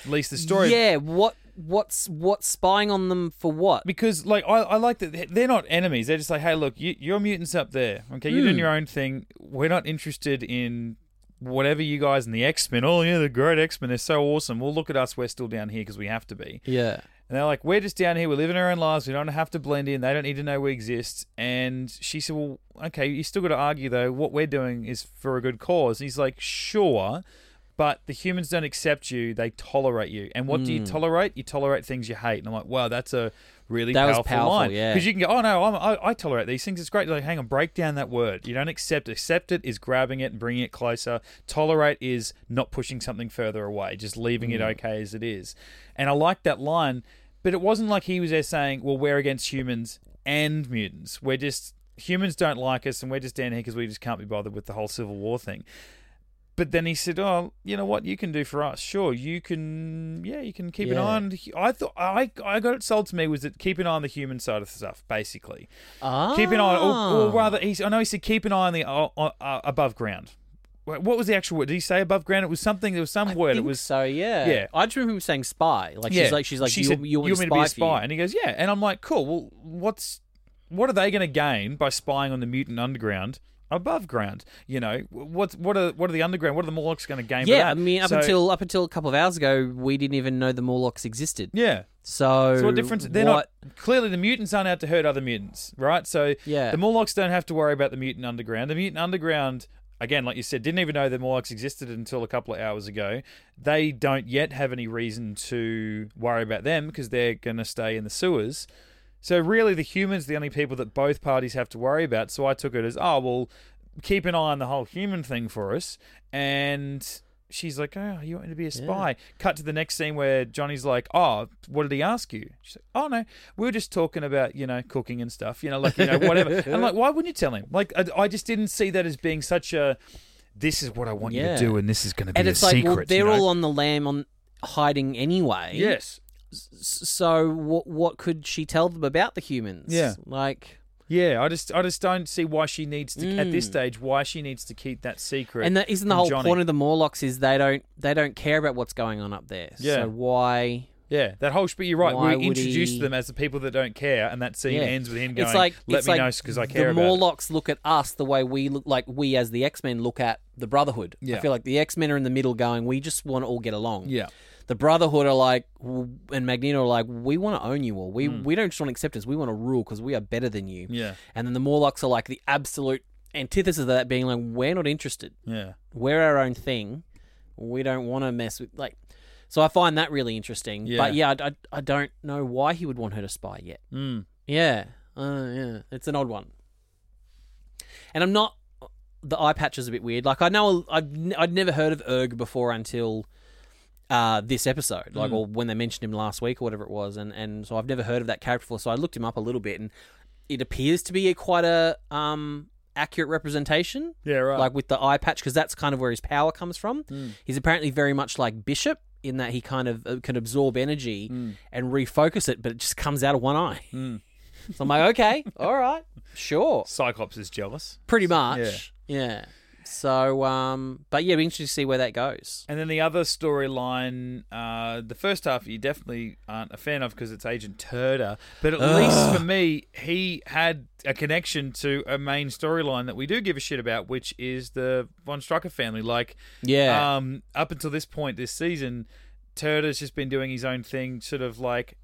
at least the story. Yeah, what what's what's spying on them for what? Because like I, I like that they're not enemies. They're just like, hey, look, you, you're mutants up there. Okay, you're Hmm. doing your own thing. We're not interested in whatever you guys in the X Men. Oh yeah, the great X Men. They're so awesome. Well, look at us. We're still down here because we have to be. Yeah. And they're like, we're just down here. We're living our own lives. We don't have to blend in. They don't need to know we exist. And she said, well, okay, you still got to argue, though. What we're doing is for a good cause. And he's like, sure, but the humans don't accept you. They tolerate you. And what do you hmm. tolerate? You tolerate things you hate. And I'm like, wow, that's a really That was powerful, powerful, line. yeah. Because you can go, oh, no, I'm, I, I tolerate these things. It's great. Like, hang on, break down that word. You don't accept. Accept it is grabbing it and bringing it closer. Tolerate is not pushing something further away, just leaving it hmm. okay as it is. And I like that line, but it wasn't like he was there saying, well, we're against humans and mutants. We're just, humans don't like us and we're just down here because we just can't be bothered with the whole Civil War thing. But then he said, "Oh, you know what you can do for us? Sure, you can. Yeah, you can keep an eye on." The, I thought I I got it sold to me was that keep an eye on the human side of stuff, basically. Ah. Keep an eye, or, or rather, he's, I know he said keep an eye on the uh, uh, above ground. What was the actual word? Did he say above ground? It was something. There was some word. It was so. Yeah. Yeah. I just remember him saying spy. Like yeah. she's like she's like she you, said, you want me me to be a spy, and he goes, yeah. And I'm like, cool. Well, what's what are they going to gain by spying on the mutant underground above ground. You know, what's what are what are the underground? What are the Morlocks going to gain? Yeah. I mean, up So- until up until a couple of hours ago, we didn't even know the Morlocks existed. yeah. So, So what difference? They're what, not clearly the mutants aren't out to hurt other mutants, right? So Yeah. the Morlocks don't have to worry about the mutant underground. The mutant underground, again, like you said, didn't even know the Morlocks existed until a couple of hours ago. They don't yet have any reason to worry about them because they're going to stay in the sewers. So really, the humans are the only people that both parties have to worry about. So I took it as, oh well, keep an eye on the whole human thing for us. And she's like, oh, you want me to be a spy? Cut to the next scene where Johnny's like, oh, what did he ask you? She's like, oh no, we were just talking about you know cooking and stuff. You know, like you know whatever. <laughs> I'm like, why wouldn't you tell him? Like, I, I just didn't see that as being such a. This is what I want you to do, and this is going to be and a it's like, secret. well, they're you know? all on the lam on hiding anyway. yes, So what what could she tell them about the humans? Yeah. Like, yeah. I just, I just don't see why she needs to at this Mm. stage why she needs to keep that secret. and that isn't the whole Johnny. point of the Morlocks is they don't they don't care about what's going on up there. Yeah. So why? Yeah, that whole. But you're right. We introduced he- them as the people that don't care, and that scene Yeah. ends with him going, it's like "Let it's me like know because I care the about it." Morlocks look at us the way we look like we as the X Men look at the Brotherhood. Yeah. I feel like the X Men are in the middle, going, we just want to all get along. Yeah, The Brotherhood are like, and Magneto are like, we want to own you all. We we don't just want acceptance. We want to rule because we are better than you. yeah, And then the Morlocks are like the absolute antithesis of that, being like, we're not interested. yeah. We're our own thing. We don't want to mess with like. So I find that really interesting. Yeah. But yeah, I, I, I don't know why he would want her to spy yet. Mm. Yeah, uh, yeah, it's an odd one. And I'm not. The eye patch is a bit weird. Like I know I've n- I'd never heard of Erg before until uh, this episode, like or when they mentioned him last week or whatever it was, and and so I've never heard of that character before. So I looked him up a little bit, and it appears to be a quite a um accurate representation. Yeah, right. Like with the eye patch, because that's kind of where his power comes from. Hmm. He's apparently very much like Bishop in that he kind of uh, can absorb energy Hmm. and refocus it, but it just comes out of one eye. So I'm like, okay, all right, sure, Cyclops is jealous. pretty much, yeah. So, um, but yeah, it'd be interesting to see where that goes. And then the other storyline, uh, the first half you definitely aren't a fan of because it's Agent Turda. But at least for me, he had a connection to a main storyline that we do give a shit about, which is the Von Strucker family. Like, Yeah, um, up until this point this season, Turda's just been doing his own thing, sort of like.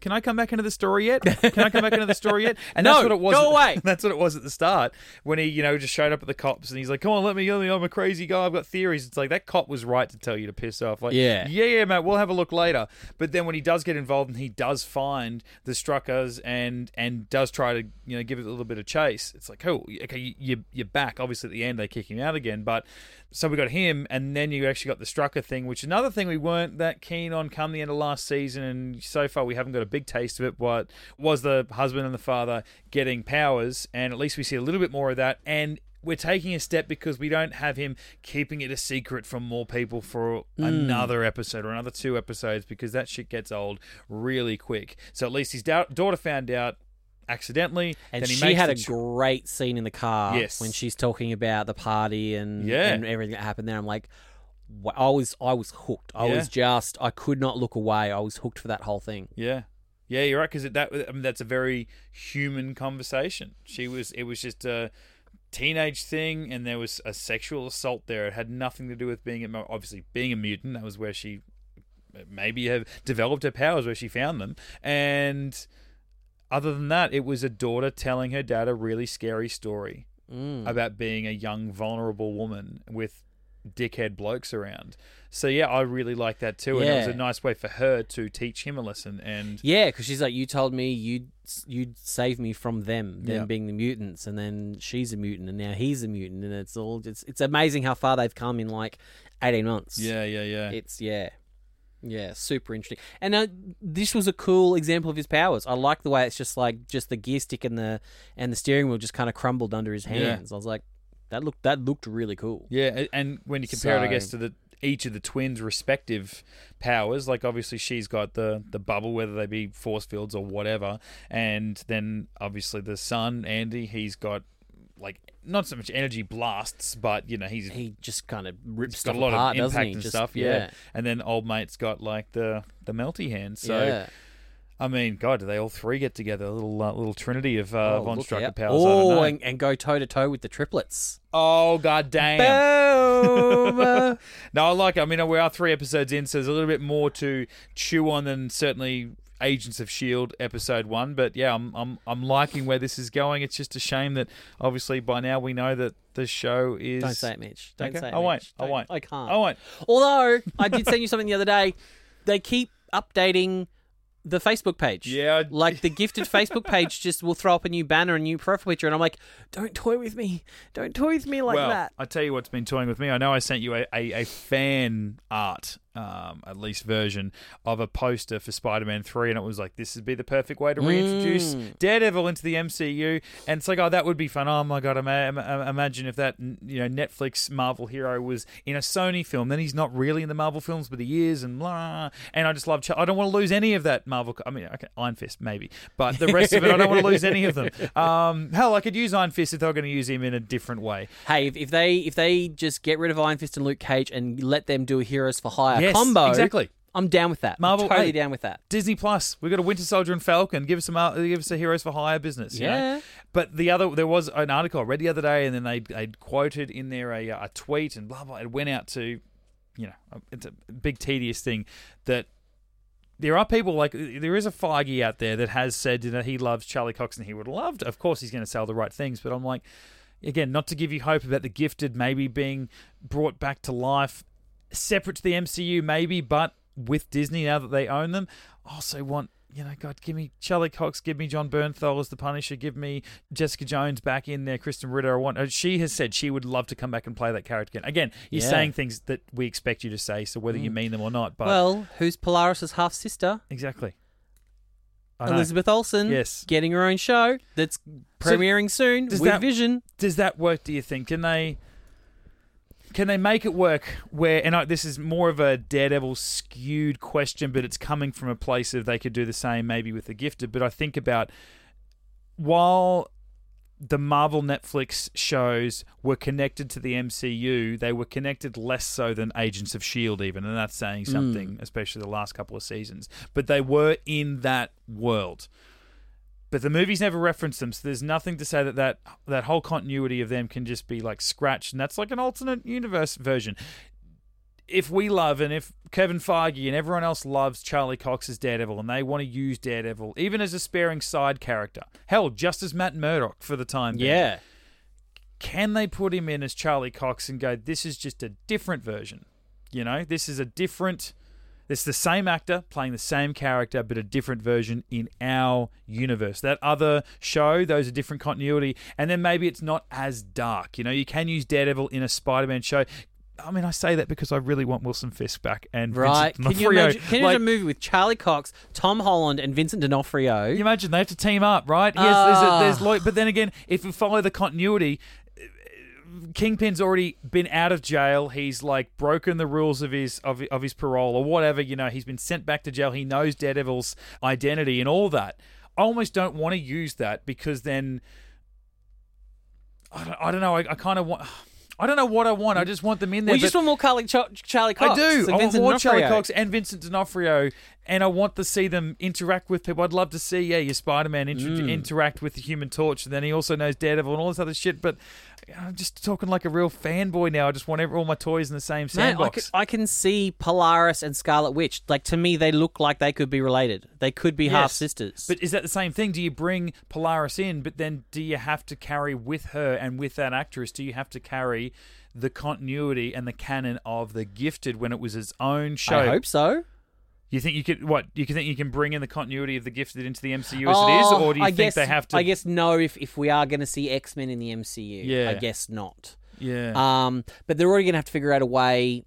Can I come back into the story yet? Can I come back into the story yet? <laughs> And that's what it was. go away. <laughs> That's what it was at the start when he, you know, just showed up at the cops and he's like, "Come on, let me go. I'm a crazy guy. I've got theories." It's like that cop was right to tell you to piss off. Like, Yeah. yeah, yeah, mate. We'll have a look later. But then when he does get involved and he does find the Struckers and and does try to you know give it a little bit of chase, it's like, oh, okay, you, you you're back. Obviously, at the end they kick him out again, but so we got him, and then you actually got the Strucker thing, which is another thing we weren't that keen on come the end of last season, and so far we haven't got a big taste of it. What was the husband and the father getting powers, and at least we see a little bit more of that, and we're taking a step because we don't have him keeping it a secret from more people for hmm. another episode or another two episodes because that shit gets old really quick. So at least his da- daughter found out accidentally, and she had a ch- great scene in the car Yes. when she's talking about the party and Yeah. and everything that happened there. I'm like, I was I was hooked. I Yeah. was just I could not look away. I was hooked for that whole thing. Yeah, yeah, you're right. Because that I mean, that's a very human conversation. She was. It was just a teenage thing, and there was a sexual assault there. It had nothing to do with being a, obviously being a mutant. That was where she maybe have developed her powers, where she found them, and. Other than that, it was a daughter telling her dad a really scary story Mm. about being a young, vulnerable woman with dickhead blokes around. So yeah, I really like that too, and it was a nice way for her to teach him a lesson. And Yeah, because she's like, you told me you'd you'd save me from them, them Yeah. being the mutants, and then she's a mutant, and now he's a mutant, and it's all it's it's amazing how far they've come in like eighteen months. yeah, yeah, yeah. it's yeah, yeah, super interesting. And uh, this was a cool example of his powers. I like the way it's just like just the gear stick and the and the steering wheel just kind of crumbled under his Yeah. hands. I was like, that looked that looked really cool. Yeah, and when you compare it, I guess, to the each of the twins' respective powers, like obviously she's got the the bubble, whether they be force fields or whatever, and then obviously the son Andy, he's got like not so much energy blasts, but you know he's He just kind of rips stuff got a lot apart, of impact and Just- stuff. Yeah. and then old mate's got like the the melty hand. So yeah. I mean, God, do they all three get together? A little uh, little trinity of uh, Oh, Von Strucker powers. Don't Oh, and, and go toe to toe with the triplets. oh, god damn. Boom. <laughs> <laughs> No, I like it. I mean, we are three episodes in, so there's a little bit more to chew on than certainly Agents of Shield episode one. But yeah, I'm I'm I'm liking where this is going. It's just a shame that obviously by now we know that the show is. Don't say it, Mitch. Don't Okay, say it. I won't. Mitch. I Don't- won't. I can't. I won't. Although I did send you something the other day. They keep updating the Facebook page. Yeah, I- Like the <laughs> gifted Facebook page just will throw up a new banner, a new profile picture, and I'm like, don't toy with me. Don't toy with me like well, that. I tell you what's been toying with me. I know I sent you a, a, a fan art, um, at least version of a poster for Spider-Man Three, and it was like this would be the perfect way to reintroduce Mm. Daredevil into the MCU. And it's like, oh, that would be fun. Oh my god, ima- ima- imagine if that you know Netflix Marvel hero was in a Sony film. Then he's not really in the Marvel films, but he is, and blah. And I just love. Ch- I don't want to lose any of that Marvel. I mean, okay, Iron Fist maybe, but the rest of it, I don't want to lose any of them. <laughs> Um, hell, I could use Iron Fist if they were going to use him in a different way. Hey, if, if they if they just get rid of Iron Fist and Luke Cage and let them do Heroes for Hire Yes, combo, exactly. I'm down with that. Marvel- I'm totally hey. down with that. Disney Plus. We got a Winter Soldier and Falcon. Give us some. uh, Give us a Heroes for Hire business. you know? Yeah. But the other, there was an article I read the other day, and then they they quoted in there a, a tweet and blah blah. It went out to, you know, it's a big tedious thing that. There are people like there is a Feige out there that has said that he loves Charlie Cox and he would have loved. Of course, he's going to sell the right things, but I'm like, again, not to give you hope about the gifted maybe being brought back to life, separate to the MCU maybe, but with Disney now that they own them. I also want, you know, God, give me Charlie Cox, give me Jon Bernthal as the Punisher, give me Jessica Jones back in there, Krysten Ritter. I want. uh, She has said she would love to come back and play that character again. Again, you're Yeah. saying things that we expect you to say, so whether you mean them or not, but well, who's Polaris's half sister? exactly. I know. Elizabeth Olsen. Yes. Getting her own show that's premiering soon does with that- Vision. does that work? Do you think? Can they? Can they make it work where? And I, this is more of a Daredevil skewed question, but it's coming from a place of they could do the same maybe with the Gifted. But I think about while the Marvel Netflix shows were connected to the MCU, they were connected less so than Agents of Shield, even, and that's saying hmm. something, especially the last couple of seasons. But they were in that world but the movies never reference them, so there's nothing to say that, that that whole continuity of them can just be like scratched, and that's like an alternate universe version. If we love and if Kevin Feige and everyone else loves Charlie Cox as Daredevil and they want to use Daredevil even as a sparing side character, hell, just as Matt Murdock for the time being, Yeah. can they put him in as Charlie Cox and go, this is just a different version? You know, this is a different. It's the same actor playing the same character, but a different version in our universe. That other show, those are different continuity, and then maybe it's not as dark. You know, you can use Daredevil in a Spider-Man show. I mean, I say that because I really want Wilson Fisk back and Right. Vincent Can you D'Onofrio. imagine, can you Like, imagine a movie with Charlie Cox, Tom Holland, and Vincent D'Onofrio? you imagine they have to team up, right? Yes, there's, a, Ah. there's lo- but then again, if you follow the continuity, Kingpin's already been out of jail. He's like broken the rules of his of, of his parole or whatever. You know, he's been sent back to jail. He knows Daredevil's identity and all that. I almost don't want to use that because then I don't, I don't know. I, I kind of want. <sighs> I don't know what I want. I just want them in there. we just want more Charlie, Cho- Charlie Cox. I do. and I want Vincent more Charlie Cox and Vincent D'Onofrio, and I want to see them interact with people. I'd love to see, yeah, your Spider-Man inter- Mm. interact with the Human Torch, and then he also knows Daredevil and all this other shit. But I'm just talking like a real fanboy now. I just want every, all my toys in the same Man, I sandbox. can, I can see Polaris and Scarlet Witch. Like to me, they look like they could be related. They could be half sisters. But is that the same thing? Do you bring Polaris in, but then do you have to carry with her and with that actress? Do you have to carry the continuity and the canon of the Gifted when it was its own show? I hope so. You think you could what? You can think you can bring in the continuity of the Gifted into the MCU as it is, Oh, or do you I think guess, they have to? I guess no. If if we are going to see X Men in the MCU, Yeah. I guess not. Yeah. Um, but they're already going to have to figure out a way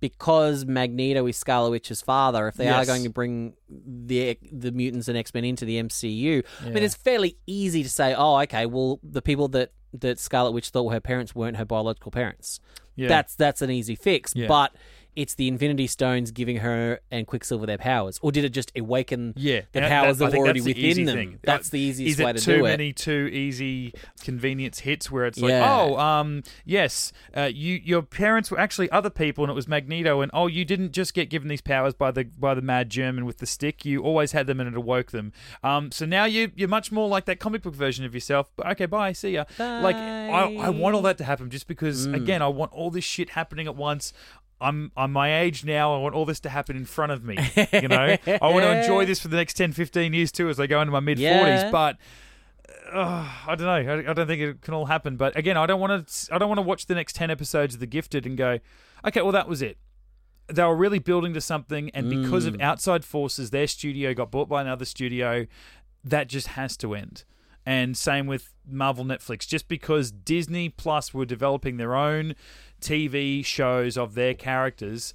because Magneto is Scarlet Witch's father. If they are going to bring the the mutants and X Men into the MCU, I mean, it's fairly easy to say, oh, okay, well, the people that that Scarlet Witch thought were her parents weren't her biological parents. yeah. That's that's an easy fix. Yeah. But it's the Infinity Stones giving her and Quicksilver their powers, or did it just awaken Yeah, the and powers that were already the within easy them? thing. That's Uh, the easiest Is it way to do it. too many too easy convenience hits where it's like, Yeah. oh, um, yes, uh, you your parents were actually other people, and it was Magneto, and oh, you didn't just get given these powers by the by the mad German with the stick. You always had them, and it awoke them. Um, so now you you're much more like that comic book version of yourself. But okay, bye, see ya. Like I, I want all that to happen just because Mm. again, I want all this shit happening at once. I'm I'm my age now. I want all this to happen in front of me. You know, I want to enjoy <laughs> this for the next 10, 15 years too, as I go into my mid forties. Yeah. But uh, I don't know. I, I don't think it can all happen. But again, I don't want to. I don't want to watch the next ten episodes of The Gifted and go, okay, well that was it. They were really building to something, and because of outside forces, their studio got bought by another studio. That just has to end. And same with Marvel Netflix. Just because Disney Plus were developing their own TV shows of their characters,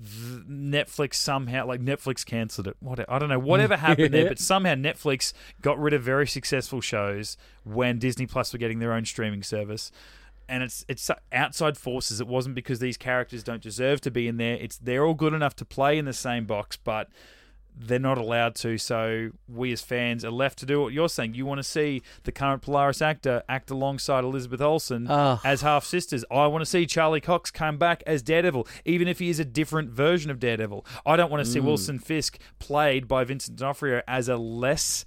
Netflix somehow like Netflix cancelled it. What I don't know, whatever <laughs> happened there, but somehow Netflix got rid of very successful shows when Disney Plus were getting their own streaming service. And it's it's outside forces. It wasn't because these characters don't deserve to be in there. It's they're all good enough to play in the same box, but they're not allowed to. So we as fans are left to do what you're saying. You want to see the current Polaris actor act alongside Elizabeth Olsen Oh. as half sisters. I want to see Charlie Cox come back as Daredevil, even if he is a different version of Daredevil. I don't want to see mm. Wilson Fisk played by Vincent D'Onofrio as a less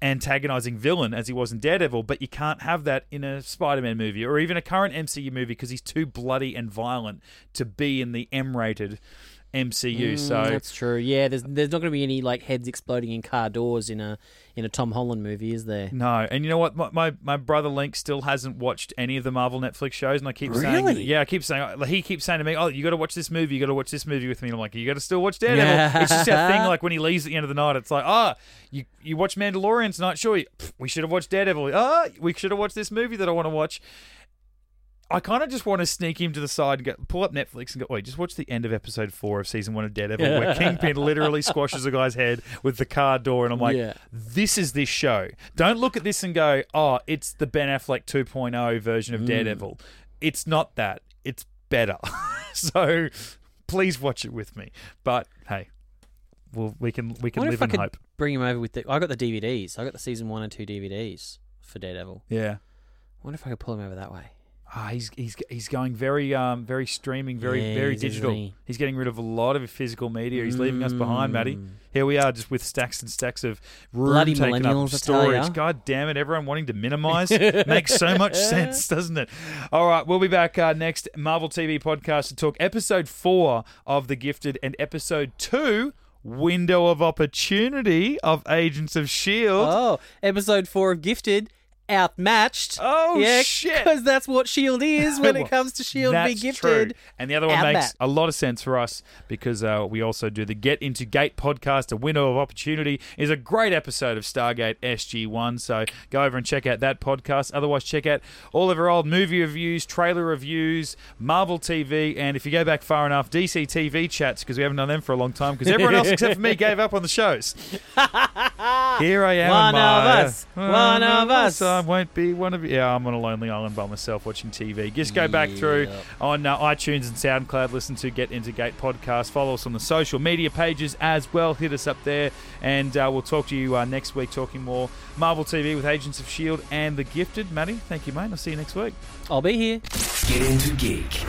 antagonizing villain as he was in Daredevil, but you can't have that in a Spider-Man movie or even a current MCU movie because he's too bloody and violent to be in the M-rated MCU. so Mm, that's true. Yeah, there's there's not going to be any like heads exploding in car doors in a in a Tom Holland movie, is there? No, and you know what? My, my my brother Link still hasn't watched any of the Marvel Netflix shows, and I keep saying, yeah, I keep saying, like, he keeps saying to me, "Oh, you got to watch this movie. You got to watch this movie with me." And I'm like, "You got to still watch Daredevil." Yeah. It's just that thing, like when he leaves at the end of the night, it's like, "Ah, you you watch Mandalorian tonight? Sure, you- we should have watched Daredevil. Ah, we should have watched this movie that I want to watch." I kind of just want to sneak him to the side and go, pull up Netflix and go, wait, just watch the end of episode four of season one of Daredevil, where <laughs> Kingpin literally squashes a guy's head with the car door. And I'm like, Yeah. this is this show. Don't look at this and go, oh, it's the Ben Affleck 2.0 version Mm. of Daredevil. It's not that. It's better. <laughs> so please watch it with me. But hey, well, we can we can live in could hope. bring him over with the. I got the DVDs. I got the season one and two DVDs for Daredevil. Yeah. I wonder if I could pull him over that way. Ah, he's he's he's going very um very streaming, very Yeah, very he is, isn't digital. he? He's getting rid of a lot of physical media. He's leaving us behind, Matty. Mm. Here we are, just with stacks and stacks of room Bloody taken up, millennials, I tell storage. God damn it! Everyone wanting to minimise <laughs> makes so much sense, doesn't it? All right, we'll be back uh, next Marvel TV podcast to talk episode four of The Gifted and episode two. Window of opportunity of Agents of Shield. Oh, episode four of Gifted outmatched. Oh, yeah, shit. Because that's what Shield is when <laughs> Well, it comes to Shield That's be gifted. True. And the other one makes a lot of sense for us because uh, we also do the Get Into Gate podcast. A window of opportunity is a great episode of Stargate SG1. So go over and check out that podcast. Otherwise, check out all of our old movie reviews, trailer reviews, Marvel TV, and if you go back far enough, DC TV chats because we haven't done them for a long time because everyone else except for me gave up on the shows. <laughs> Here I am. One of us. One of us. I won't be one of you. Yeah, I'm on a lonely island by myself watching TV. Just go back through on uh, iTunes and SoundCloud. Listen to Get Into Gate podcast. Follow us on the social media pages as well. Hit us up there, and uh, we'll talk to you uh, next week talking more Marvel TV with Agents of Shield and The Gifted. Matty, thank you, mate. I'll see you next week. I'll be here. Get into geek.